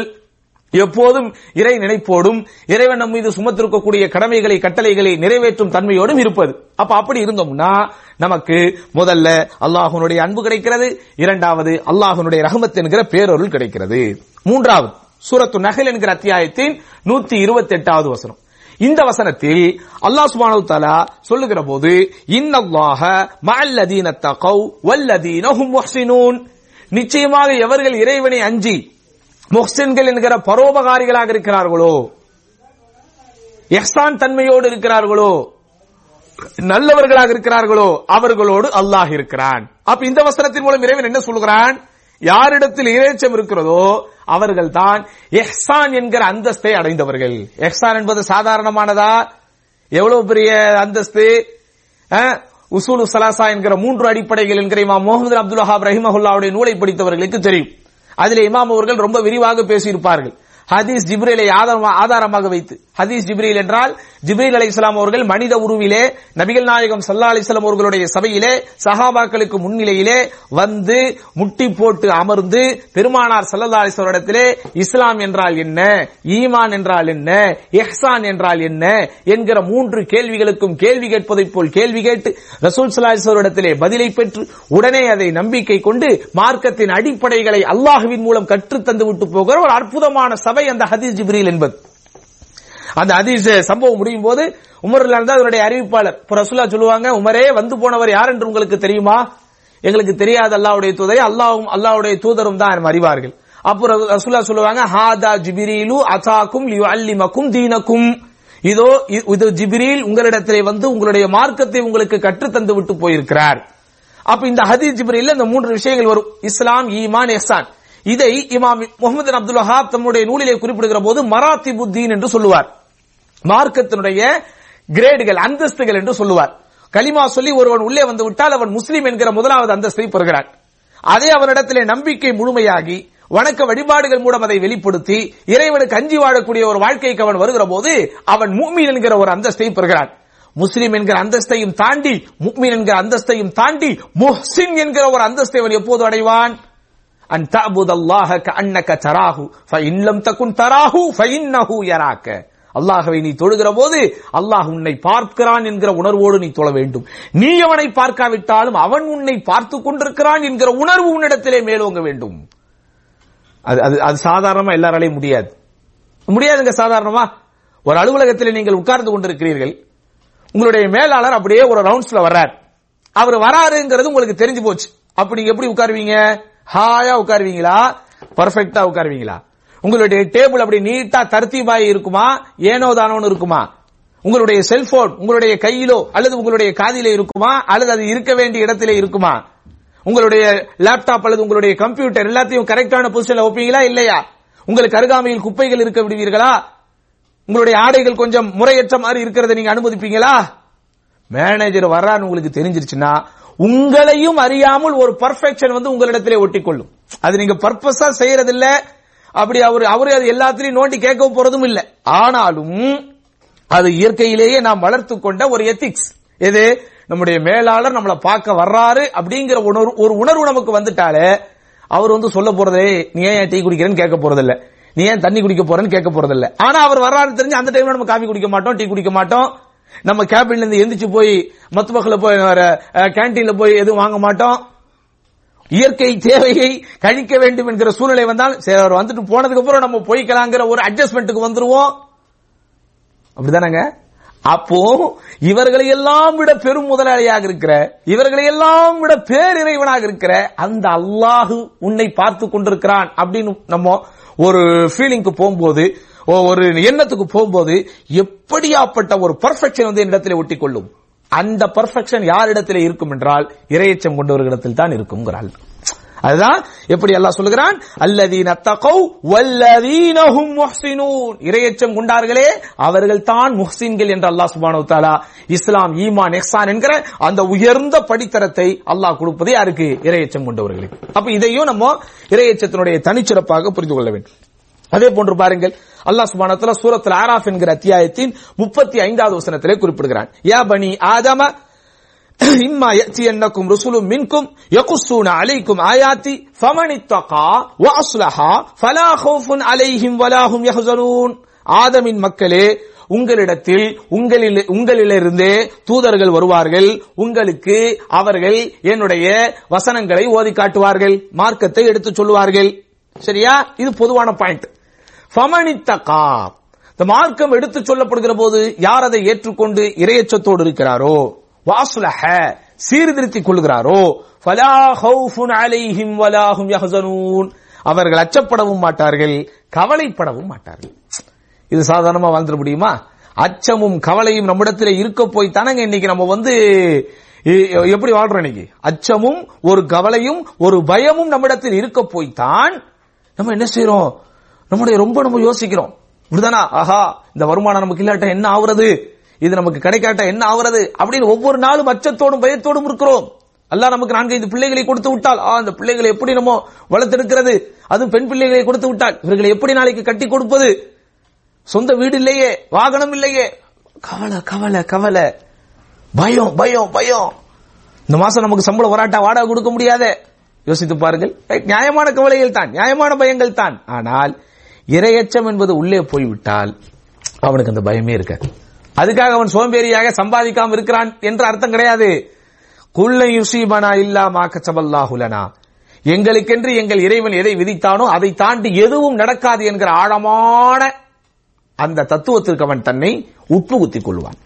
எப்போதும் இறை நினைப்போடும் இறைவன் நம் மீது சுமத்திருக்கக்கூடிய கடமைகளை கட்டளைகளை நிறைவேற்றும் தன்மையோடும் இருப்பது. அப்ப அப்படி இருந்தோம்னா நமக்கு முதல்ல அல்லாஹனுடைய அன்பு கிடைக்கிறது இரண்டாவது அல்லாஹனுடைய ரஹமத் என்கிற பேரொருள் கிடைக்கிறது. மூன்றாவது சூரத்து நகல் என்கிற அத்தியாயத்தின் நூத்தி இருபத்தி எட்டாவது வசனம். இந்த வசனத்தில் அல்லாஹ் சுபானு தஆலா சொல்லுகிற போது இன்னல்லாஹ மஅல்லதீன தகவ் வல்லதீன நிச்சயமாக எவர்கள் இறைவனை அஞ்சி முஹ்சின்கள் என்கிற பரோபகாரிகளாக இருக்கிறார்களோ? எஹ்சான் தன்மையோடு இருக்கிறார்களோ? நல்லவர்களாக இருக்கிறார்களோ? அவர்களோடு அல்லாஹ் இருக்கிறான். அப்ப இந்த வசனத்தின் மூலம் இறைவன் என்ன சொல்கிறான்? யாரிடத்தில் இறைச்சம் இருக்கிறதோ அவர்கள் தான் எஹ்சான் என்கிற அந்தஸ்தை அடைந்தவர்கள். எஹ்சான் என்பது சாதாரணமானதா? எவ்வளவு பெரிய அந்தஸ்து? அஹ், உசூலு சலாசா என்கிற மூன்று அடிப்படைகள் என்கிற இமாம் முகமது அப்துல் ஹாப் ரஹிமஹுல்லாவுடைய நூலை படித்தவர்களுக்கு தெரியும். அதில் இமாம் அவர்கள் ரொம்ப விரிவாக பேசியிருப்பார்கள். ஹதீஸ் ஜிப்ரீலை ஆதாரமாக வைத்து. ஹதீஸ் ஜிப்ரீல் என்றால் ஜிப்ரீல் அலி இஸ்லாம் அவர்கள் மனித உருவிலே நபிகள் நாயகம் சல்லா அலிஸ்லாம் அவர்களுடைய சபையிலே சஹாபாக்களுக்கு முன்னிலையிலே வந்து முட்டி போட்டு அமர்ந்து பெருமானார் சல்லா அலிஸ்வரிடத்திலே இஸ்லாம் என்றால் என்ன? ஈமான் என்றால் என்ன? எஹ்சான் என்றால் என்ன? என்கிற மூன்று கேள்விகளுக்கும் கேள்வி கேட்பதைப் போல் கேள்வி கேட்டு ரசூல் சல்லாஸ்வரிடத்திலே பதிலை பெற்று உடனே அதை நம்பிக்கை கொண்டு மார்க்கத்தின் அடிப்படைகளை அல்லாஹுவின் மூலம் கற்றுத்தந்து விட்டு போகிற ஒரு அற்புதமான சபை அந்த ஹதீஸ் ஜிப்ரீல் என்பது. அந்த ஹதீஸ் சம்பவம் முடியும் போது உமர் தான் அதனுடைய அறிவிப்பாளர் இப்ப ரசூலா சொல்லுவாங்க உமரே வந்து போனவர் யார் என்று உங்களுக்கு தெரியுமா? எங்களுக்கு தெரியாது அல்லாவுடைய தூதரை அல்லாவும் அல்லாவுடைய தூதரும் தான் அறிவார்கள். அப்புறம் ரசுல்லா சொல்லுவாங்க ஹாதா ஜிபிரீலு அதாக்கும் லியுஅல்லிமக்கும் தீனக்கும். இதோ இது ஜிப்ரீல் உங்களிடத்திலே வந்து உங்களுடைய மார்க்கத்தை உங்களுக்கு கற்று தந்து விட்டு போயிருக்கிறார். அப்ப இந்த ஹதீஸ் ஜிப்ரீல் இந்த மூன்று விஷயங்கள் வரும். இஸ்லாம் ஈமான் எஹ்சான். இதை இமாம் முகமது அப்துல் வஹாப் தம்முடைய நூலிலே குறிப்பிடுகிற போது மராத்திபுத்தீன் என்று சொல்லுவார். மார்க்கத்தினுடைய கிரேடுகள் அந்தஸ்துகள் என்று சொல்லுவார். கலிமா சொல்லி ஒருவன் உள்ளே வந்து விட்டால் அவன் முஸ்லீம் என்கிற முதலாவது அந்தஸ்தை பெறுகிறான். அதே அவனிடத்திலே நம்பிக்கை முழுமையாகி வணக்க வழிபாடுகள் மூலம் அதை வெளிப்படுத்தி இறைவனுக்கு அஞ்சி வாழக்கூடிய ஒரு வாழ்க்கைக்கு அவன் வருகிற போது அவன் மூமீன் என்கிற ஒரு அந்தஸ்தை பெறுகிறான். முஸ்லிம் என்கிற அந்தஸ்தையும் தாண்டி முக்மீன் என்கிற அந்தஸ்தையும் தாண்டி முஹ்சின் என்கிற ஒரு அந்தஸ்தை அவன் எப்போது அடைவான்? அன் தஅபுத அல்லாஹ கஅன்னக தராஹு ஃபஇன் தக்குன் தராஹு ஃபைன்னஹு யராக்க அல்லாஹவை நீ தொழுகிற போது அல்லாஹ் உன்னை பார்க்கிறான் என்கிற உணர்வோடு நீ தொழ வேண்டும். நீ அவனை பார்க்காவிட்டாலும் அவன் உன்னை பார்த்து கொண்டிருக்கிறான் என்கிற உணர்வு உன்னிடத்திலே மேலோங்க வேண்டும். அது அது அது சாதாரணமா எல்லாராலையும் முடியாது. முடியாதுங்க சாதாரணமா? ஒரு அலுவலகத்தில் நீங்கள் உட்கார்ந்து கொண்டிருக்கிறீர்கள். உங்களுடைய மேலாளர் அப்படியே ஒரு ரவுண்ட்ஸ்ல வர்றார். அவர் வராருங்கிறது உங்களுக்கு தெரிஞ்சு போச்சு. அப்ப நீங்க எப்படி உட்காருவீங்க? ஹாயா உட்காருவீங்களா? பர்ஃபெக்டா உட்காருவீங்களா? உங்களுடைய டேபிள் அப்படி நீட்டா தர்த்தீபாய் இருக்குமா? ஏனோ தானோன்னு இருக்குமா? உங்களுடைய செல்போன் உங்களுடைய கையிலோ அல்லது உங்களுடைய காதிலே இருக்குமா? அல்லது அது இருக்க வேண்டிய இடத்திலே இருக்குமா? உங்களுடைய லேப்டாப் அல்லது உங்களுடைய கம்ப்யூட்டர் எல்லாத்தையும் கரெக்டான பொசிஷன்ல வைப்பீங்களா? இல்லையா? உங்களுக்கு அருகாமையில் குப்பைகள் இருக்க விடுவீர்களா? உங்களுடைய ஆடைகள் கொஞ்சம் முறையற்ற மாதிரி இருக்கிறத நீங்க அனுமதிப்பீங்களா? மேனேஜர் வர்றான்னு உங்களுக்கு தெரிஞ்சிருச்சுன்னா உங்களையும் அறியாமல் ஒரு பர்ஃபெக்ஷன் வந்து உங்களிடத்திலே ஒட்டிக்கொள்ளும். அது நீங்க பர்பஸா செய்யறதில்ல. அப்படி அவர் அவரு அது எல்லாத்திலையும் நோண்டி கேட்க போறதும் இல்லை. ஆனாலும் அது இயற்கையிலேயே நாம் வளர்த்து கொண்ட ஒரு எத்திக்ஸ் எது? நம்முடைய மேலாளர் நம்மளை பார்க்க வர்றாரு அப்படிங்கிற உணர்வு ஒரு உணர்வு நமக்கு வந்துட்டாலே அவர் வந்து சொல்ல போறதே நீ ஏன் டீ குடிக்கிறேன்னு கேட்க போறதில்ல. நீ ஏன் தண்ணி குடிக்க போறேன்னு கேட்க போறதில்ல. ஆனா அவர் வர்றாரு தெரிஞ்சு அந்த டைம்ல நம்ம காஃபி குடிக்க மாட்டோம் டீ குடிக்க மாட்டோம். நம்ம கேபின்ல இருந்து எந்திரிச்சு போய் மத்துமக்களை போய் கேன்டீன்ல போய் எதுவும் வாங்க மாட்டோம். இயற்கை தேவையை கழிக்க வேண்டும் என்கிற சூழ்நிலை வந்தால் சரி அவர் வந்துட்டு போனதுக்கு அப்புறம் நம்ம போய்க்கலாங்கிற ஒரு அட்ஜஸ்ட்மெண்ட்டுக்கு வந்துருவோம். அப்படிதானங்க? அப்போ இவர்களை எல்லாம் விட பெரும் முதலாளியாக இருக்கிற இவர்களை எல்லாம் விட பேரிறைவனாக இருக்கிற அந்த அல்லாஹு உன்னை பார்த்து கொண்டிருக்கிறான் அப்படின்னு நம்ம ஒரு ஃபீலிங்க்கு போகும்போது ஒரு எண்ணத்துக்கு போகும்போது எப்படியாப்பட்ட ஒரு பர்ஃபெக்ஷன் வந்து என்னிடத்தில் ஒட்டி கொள்ளும் அந்த பர்ஃபெக்ஷன் யாரிடத்தில் இருக்கும் என்றால் இரையச்சம் கொண்டவர்களிடத்தில் தான் இருக்கும் அதுதான் எப்படி அல்லாஹ் சொல்லுகிறான்? அல்லதீன தகவ் வல்லதீனஹும் முஹ்சினூன். இரையச்சம் கொண்டார்களே அவர்கள் தான் முஹ்சின்கள் என்று அல்லாஹ் சுப்ஹானஹு தஆலா இஸ்லாம் ஈமான் இஹ்சான் என்கிற அந்த உயர்ந்த படித்தரத்தை அல்லாஹ் கொடுப்பது யாருக்கு? இரையச்சம் கொண்டவர்களுக்கு. அப்ப இதையும் நம்ம இரையச்சத்தினுடைய தனிச்சிறப்பாக புரிந்து கொள்ள வேண்டும். அதே போன்று பாருங்கள். அல்லாஹ் சுபானத்துல சூரத்தில் ஆராஃப் என்கிற அத்தியாயத்தின் முப்பத்தி ஐந்தாவது வசனத்திலே குறிப்பிடுகிறான். யா பனி ஆதம இம்மா யத்தி என்னக்கும் ருசுலும் மின்கும் யகுசூன அலைக்கும் ஆயாத்தி ஃபமனித்தகா வ அஸ்லஹா ஃபலா ஹோஃபுன் அலைஹிம் வலாஹும் யஹ்சனூன். ஆதமின் மக்களே உங்களிடத்தில் உங்களில் உங்களிலிருந்தே தூதர்கள் வருவார்கள். உங்களுக்கு அவர்கள் என்னுடைய வசனங்களை ஓதி காட்டுவார்கள் மார்க்கத்தை எடுத்துச் சொல்லுவார்கள். சரியா? இது பொதுவான பாயிண்ட் ஃபமனித்தகா இந்த மார்க்கம் எடுத்துச் சொல்லப்படுகிற போது யார் அதை ஏற்றுக்கொண்டு இரையச்சத்தோடு இருக்கிறாரோ? வாசுலஹ சீர்திருத்திக் கொள்கிறாரோ? ஃபலா ஹவுஃபுன் அலைஹிம் வலாஹும் யஹ்சனூன். அவர்கள் அச்சப்படவும் மாட்டார்கள் கவலைப்படவும் மாட்டார்கள். இது சாதாரணமா வாழ்ந்துட முடியுமா? அச்சமும் கவலையும் நம்மிடத்தில் இருக்க போய் தானங்க இன்னைக்கு நம்ம வந்து எப்படி வாழ்றோம் இன்னைக்கு? அச்சமும் ஒரு கவலையும் ஒரு பயமும் நம்மிடத்தில் இருக்க போய் தான் நம்ம என்ன செய்யறோம் நம்முடைய ரொம்ப நம்ம யோசிக்கிறோம். இப்படிதானா? ஆஹா இந்த வருமானம் நமக்கு இல்லாட்ட என்ன ஆகுறது இது நமக்கு கிடைக்காட்ட என்ன ஆகுறது அப்படின்னு ஒவ்வொரு நாளும் அச்சத்தோடும் பயத்தோடும் இருக்கிறோம். அல்லா நமக்கு நான்கைந்து பிள்ளைகளை கொடுத்து விட்டால் ஆ அந்த பிள்ளைகளை எப்படி நம்ம வளர்த்தெடுக்கிறது? அதுவும் பெண் பிள்ளைகளை கொடுத்து விட்டால் இவர்களை எப்படி நாளைக்கு கட்டி கொடுப்பது? சொந்த வீடு இல்லையே வாகனம் இல்லையே. கவலை கவலை கவலை. பயம் பயம் பயம். இந்த மாசம் நமக்கு சம்பளம் வராட்டா வாடகை கொடுக்க முடியாத. யோசித்து பாருங்கள். நியாயமான கவலைகள் தான் நியாயமான பயங்கள் தான். ஆனால் இரையச்சம் என்பது உள்ளே போய்விட்டால் அவனுக்கு அந்த பயமே இருக்காது. அதுக்காக அவன் சோம்பேறியாக சம்பாதிக்காம இருக்கிறான் என்று அர்த்தம் கிடையாது. குள்ள யுசீபனா இல்லா மாக்கச்சபல்லாஹுலனா எங்களுக்கென்று எங்கள் இறைவன் எதை விதித்தானோ அதை தாண்டி எதுவும் நடக்காது என்கிற ஆழமான அந்த தத்துவத்திற்கு அவன் தன்னை உட்புகுத்திக் கொள்வான்.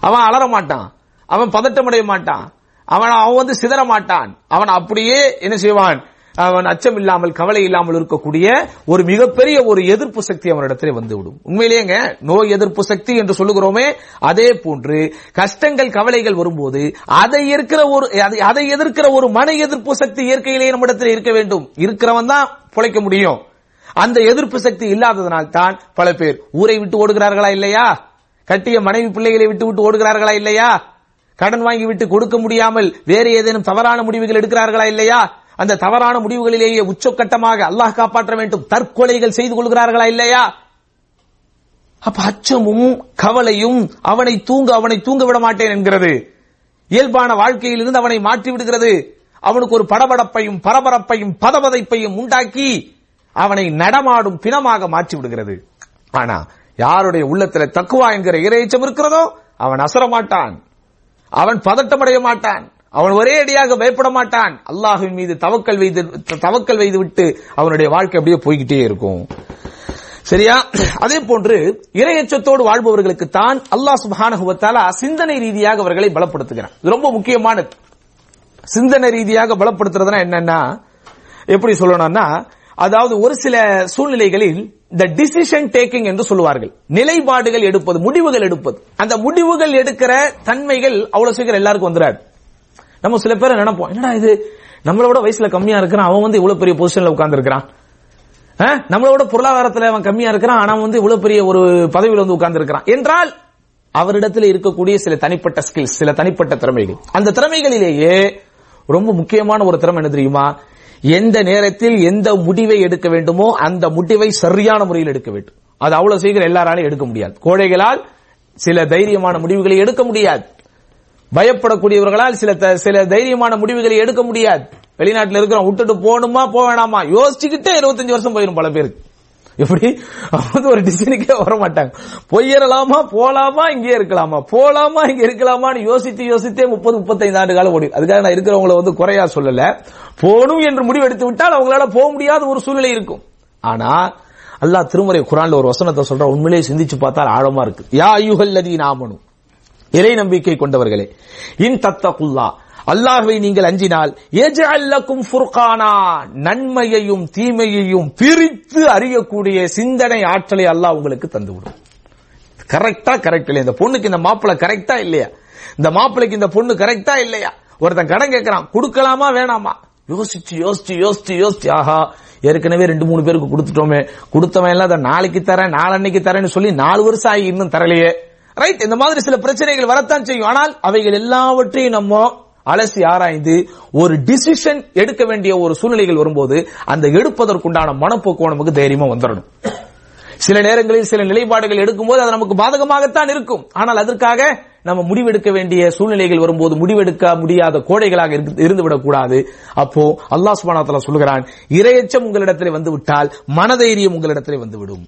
அவன் அலற மாட்டான். அவன் பதட்டமடைய மாட்டான். அவன் அவன் வந்து சிதற மாட்டான். அவன் அப்படியே என்ன செய்வான்? அவன் அச்சம் இல்லாமல் கவலை இல்லாமல் இருக்கக்கூடிய ஒரு மிகப்பெரிய ஒரு எதிர்ப்பு சக்தி அவனிடத்திலே வந்துவிடும். உண்மையிலேங்க நோய் எதிர்ப்பு சக்தி என்று சொல்லுகிறோமே அதே போன்று கஷ்டங்கள் கவலைகள் வரும்போது அதை இருக்கிற ஒரு அதை எதிர்க்கிற ஒரு மன எதிர்ப்பு சக்தி இயற்கையிலேயே நம்மிடத்தில் இருக்க வேண்டும். இருக்கிறவன் தான் பிழைக்க முடியும். அந்த எதிர்ப்பு சக்தி இல்லாததனால் தான் பல பேர் ஊரை விட்டு ஓடுகிறார்களா இல்லையா? கட்டிய மனைவி பிள்ளைகளை விட்டு விட்டு ஓடுகிறார்களா இல்லையா? கடன் வாங்கி விட்டு கொடுக்க முடியாமல் வேறு ஏதேனும் தவறான முடிவுகள் எடுக்கிறார்களா இல்லையா? அந்த தவறான முடிவுகளிலேயே உச்சக்கட்டமாக அல்லாஹ் காப்பாற்ற வேண்டும். தற்கொலைகள் செய்து கொள்கிறார்களா இல்லையா? அப்ப அச்சமும் கவலையும் அவனை தூங்க அவனை தூங்க விட மாட்டேன் என்கிறது. இயல்பான வாழ்க்கையில் இருந்து அவனை மாற்றி விடுகிறது. அவனுக்கு ஒரு படபடப்பையும் பரபரப்பையும் பதபதைப்பையும் உண்டாக்கி அவனை நடமாடும் பிணமாக மாற்றி விடுகிறது. ஆனா யாருடைய உள்ளத்தில் தக்குவா என்கிற இறைச்சம் இருக்கிறதோ அவன் அசர மாட்டான் அவன் பதட்டமடைய மாட்டான். அவன் ஒரே அடியாக பயப்பட மாட்டான். அல்லாஹின் மீது தவக்கல் வைத்து தவக்கல் வைத்து விட்டு அவனுடைய வாழ்க்கை அப்படியே போய்கிட்டே இருக்கும். சரியா? அதே போன்று இரையச்சத்தோடு வாழ்பவர்களுக்கு தான் அல்லாஹ் சுபானகுவத்தால சிந்தனை ரீதியாக அவர்களை பலப்படுத்துகிறான். இது ரொம்ப முக்கியமானது. சிந்தனை ரீதியாக பலப்படுத்துறதுனா என்னன்னா எப்படி சொல்லணும்னா அதாவது ஒரு சில சூழ்நிலைகளில் இந்த டிசிஷன் டேக்கிங் என்று சொல்லுவார்கள். நிலைப்பாடுகள் எடுப்பது முடிவுகள் எடுப்பது. அந்த முடிவுகள் எடுக்கிற தன்மைகள் அவ்வளவு சீக்கிரம் எல்லாருக்கும் வந்துடாது. நம்ம சில பேரை நினைப்போம் என்னடா இது? நம்மளோட வயசுல கம்மியா இருக்கிறான். அவன் வந்து இவ்வளவு பெரிய பொசிஷன்ல உட்கார்ந்துருக்கிறான் நம்மளோட பொருளாதாரத்துல அவன் கம்மியா இருக்கிறான். ஆனா வந்து இவ்வளவு பெரிய ஒரு பதவியில் வந்து உட்கார்ந்து இருக்கிறான். என்றால் அவரிடத்தில் இருக்கக்கூடிய சில தனிப்பட்ட ஸ்கில்ஸ் சில தனிப்பட்ட திறமைகள். அந்த திறமைகளிலேயே ரொம்ப முக்கியமான ஒரு திறமை என்ன தெரியுமா? எந்த நேரத்தில் எந்த முடிவை எடுக்க வேண்டுமோ அந்த முடிவை சரியான முறையில் எடுக்க வேண்டும். அது அவ்வளவு சீக்கிரம் எல்லாராலையும் எடுக்க முடியாது. கோழைகளால் சில தைரியமான முடிவுகளை எடுக்க முடியாது. பயப்படக்கூடியவர்களால் சில த- சில தைரியமான முடிவுகளை எடுக்க முடியாது. வெளிநாட்டில் இருக்கிறோம் விட்டுட்டு போகணுமா போக வேணாமா? யோசிச்சுக்கிட்டே இருபத்தஞ்சு வருஷம் போயிடும் பல பேருக்கு. எப்படி? அவங்க வந்து ஒரு டிசைனுக்கே வர மாட்டாங்க பொய்யறலாமா போலாமா இங்கே இருக்கலாமா? போலாமா இங்க இருக்கலாமான்னு யோசித்து யோசித்தே முப்பது முப்பத்தைந்து ஆண்டு காலம் ஓடி. அதுக்காக நான் இருக்கிறவங்கள வந்து குறையா சொல்லல. போகணும் என்று முடிவு எடுத்து விட்டால் அவங்களால போக முடியாத ஒரு சூழ்நிலை இருக்கும். ஆனா அல்லாஹ் திருமறை குரான்ல ஒரு வசனத்தை சொல்ற உண்மையிலேயே சிந்திச்சு பார்த்தால் ஆழமா இருக்கு. யா ஐயுகல்லதி நாமனும் இறை நம்பிக்கை கொண்டவர்களே. இன் தத்தகுல்லா அல்லாஹ்வை நீங்கள் அஞ்சினால் எஜல்லக்கும் ஃபுர்கானா நன்மையையும் தீமையையும் பிரித்து அறியக்கூடிய சிந்தனை ஆற்றலை அல்லாஹ் உங்களுக்கு தந்துவிடும். கரெக்டா கரெக்ட் இல்லையா? இந்த பொண்ணுக்கு இந்த மாப்பிளை கரெக்டா இல்லையா? இந்த மாப்பிளைக்கு இந்த பொண்ணு கரெக்டா இல்லையா? ஒருத்தன் கடன் கேட்கறான் கொடுக்கலாமா வேணாமா? யோசிச்சு யோசிச்சு யோசிச்சு யோசிச்சு ஆஹா ஏற்கனவே ரெண்டு மூணு பேருக்கு கொடுத்துட்டோமே. கொடுத்தவன் எல்லாம் அதை நாளைக்கு தரேன் நாளன்னைக்கு தரேன்னு சொல்லி நாலு வருஷம் ஆகி இன்னும் தரலையே. ரைட் இந்த மாதிரி சில பிரச்சனைகள் வரத்தான் செய்யும். ஆனால் அவைகள் எல்லாவற்றையும் நம்ம அலசி ஆராய்ந்து ஒரு டிசிஷன் எடுக்க வேண்டிய ஒரு சூழ்நிலைகள் வரும்போது அந்த எடுப்பதற்குண்டான மனப்போக்கு நமக்கு தைரியமா வந்துடணும் சில நேரங்களில் சில நிலைப்பாடுகள் எடுக்கும்போது அது நமக்கு பாதகமாகத்தான் இருக்கும். ஆனால் அதற்காக நம்ம முடிவெடுக்க வேண்டிய சூழ்நிலைகள் வரும்போது முடிவெடுக்க முடியாத கோடைகளாக இருந்துவிடக் கூடாது அப்போ அல்லாஹ் சுபானா சொல்கிறான் இரையச்சம் உங்களிடத்தில் வந்து விட்டால் மனதைரியம் உங்களிடத்தில் வந்துவிடும்.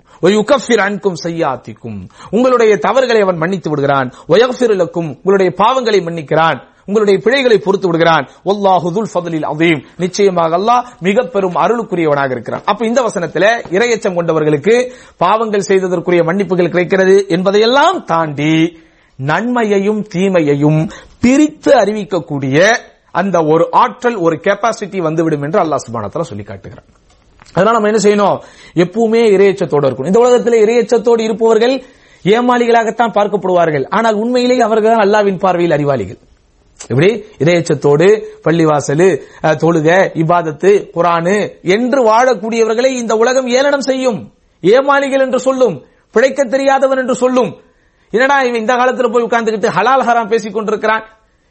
அன்கும் செய்யாத்திக்கும் உங்களுடைய தவறுகளை அவன் மன்னித்து விடுகிறான். ஒயஃபிர் உங்களுடைய பாவங்களை மன்னிக்கிறான். உங்களுடைய பிழைகளை பொறுத்து விடுகிறான். ஒல்லாஹுதுல் ஃபதலில் அதீம் நிச்சயமாக அல்லாஹ் மிக பெரும் அருளுக்குரியவனாக இருக்கிறான். அப்ப இந்த வசனத்துல இரையச்சம் கொண்டவர்களுக்கு பாவங்கள் செய்ததற்குரிய மன்னிப்புகள் கிடைக்கிறது என்பதையெல்லாம் தாண்டி நன்மையையும் தீமையையும் பிரித்து அறிவிக்கக்கூடிய அந்த ஒரு ஆற்றல் ஒரு கெப்பாசிட்டி வந்துவிடும் என்று அல்லாஹ் சுபானத்துல சொல்லி காட்டுகிறான். அதனால நம்ம என்ன செய்யணும்? எப்பவுமே இரையச்சத்தோடு இருக்கணும். இந்த உலகத்தில் இரையச்சத்தோடு இருப்பவர்கள் ஏமாளிகளாகத்தான் பார்க்கப்படுவார்கள். ஆனால் உண்மையிலேயே அவர்கள் தான் அல்லாவின் பார்வையில் அறிவாளிகள். இப்படி இதயச்சத்தோடு பள்ளிவாசலு தொழுக இபாதத்து குரானு என்று வாழக்கூடியவர்களை இந்த உலகம் ஏளனம் செய்யும். ஏமாளிகள் என்று சொல்லும் பிழைக்க தெரியாதவன் என்று சொல்லும். என்னடா இவன் இந்த காலத்துல போய் உட்கார்ந்துகிட்டு ஹலால் ஹராம் பேசிக் கொண்டிருக்கிறான்?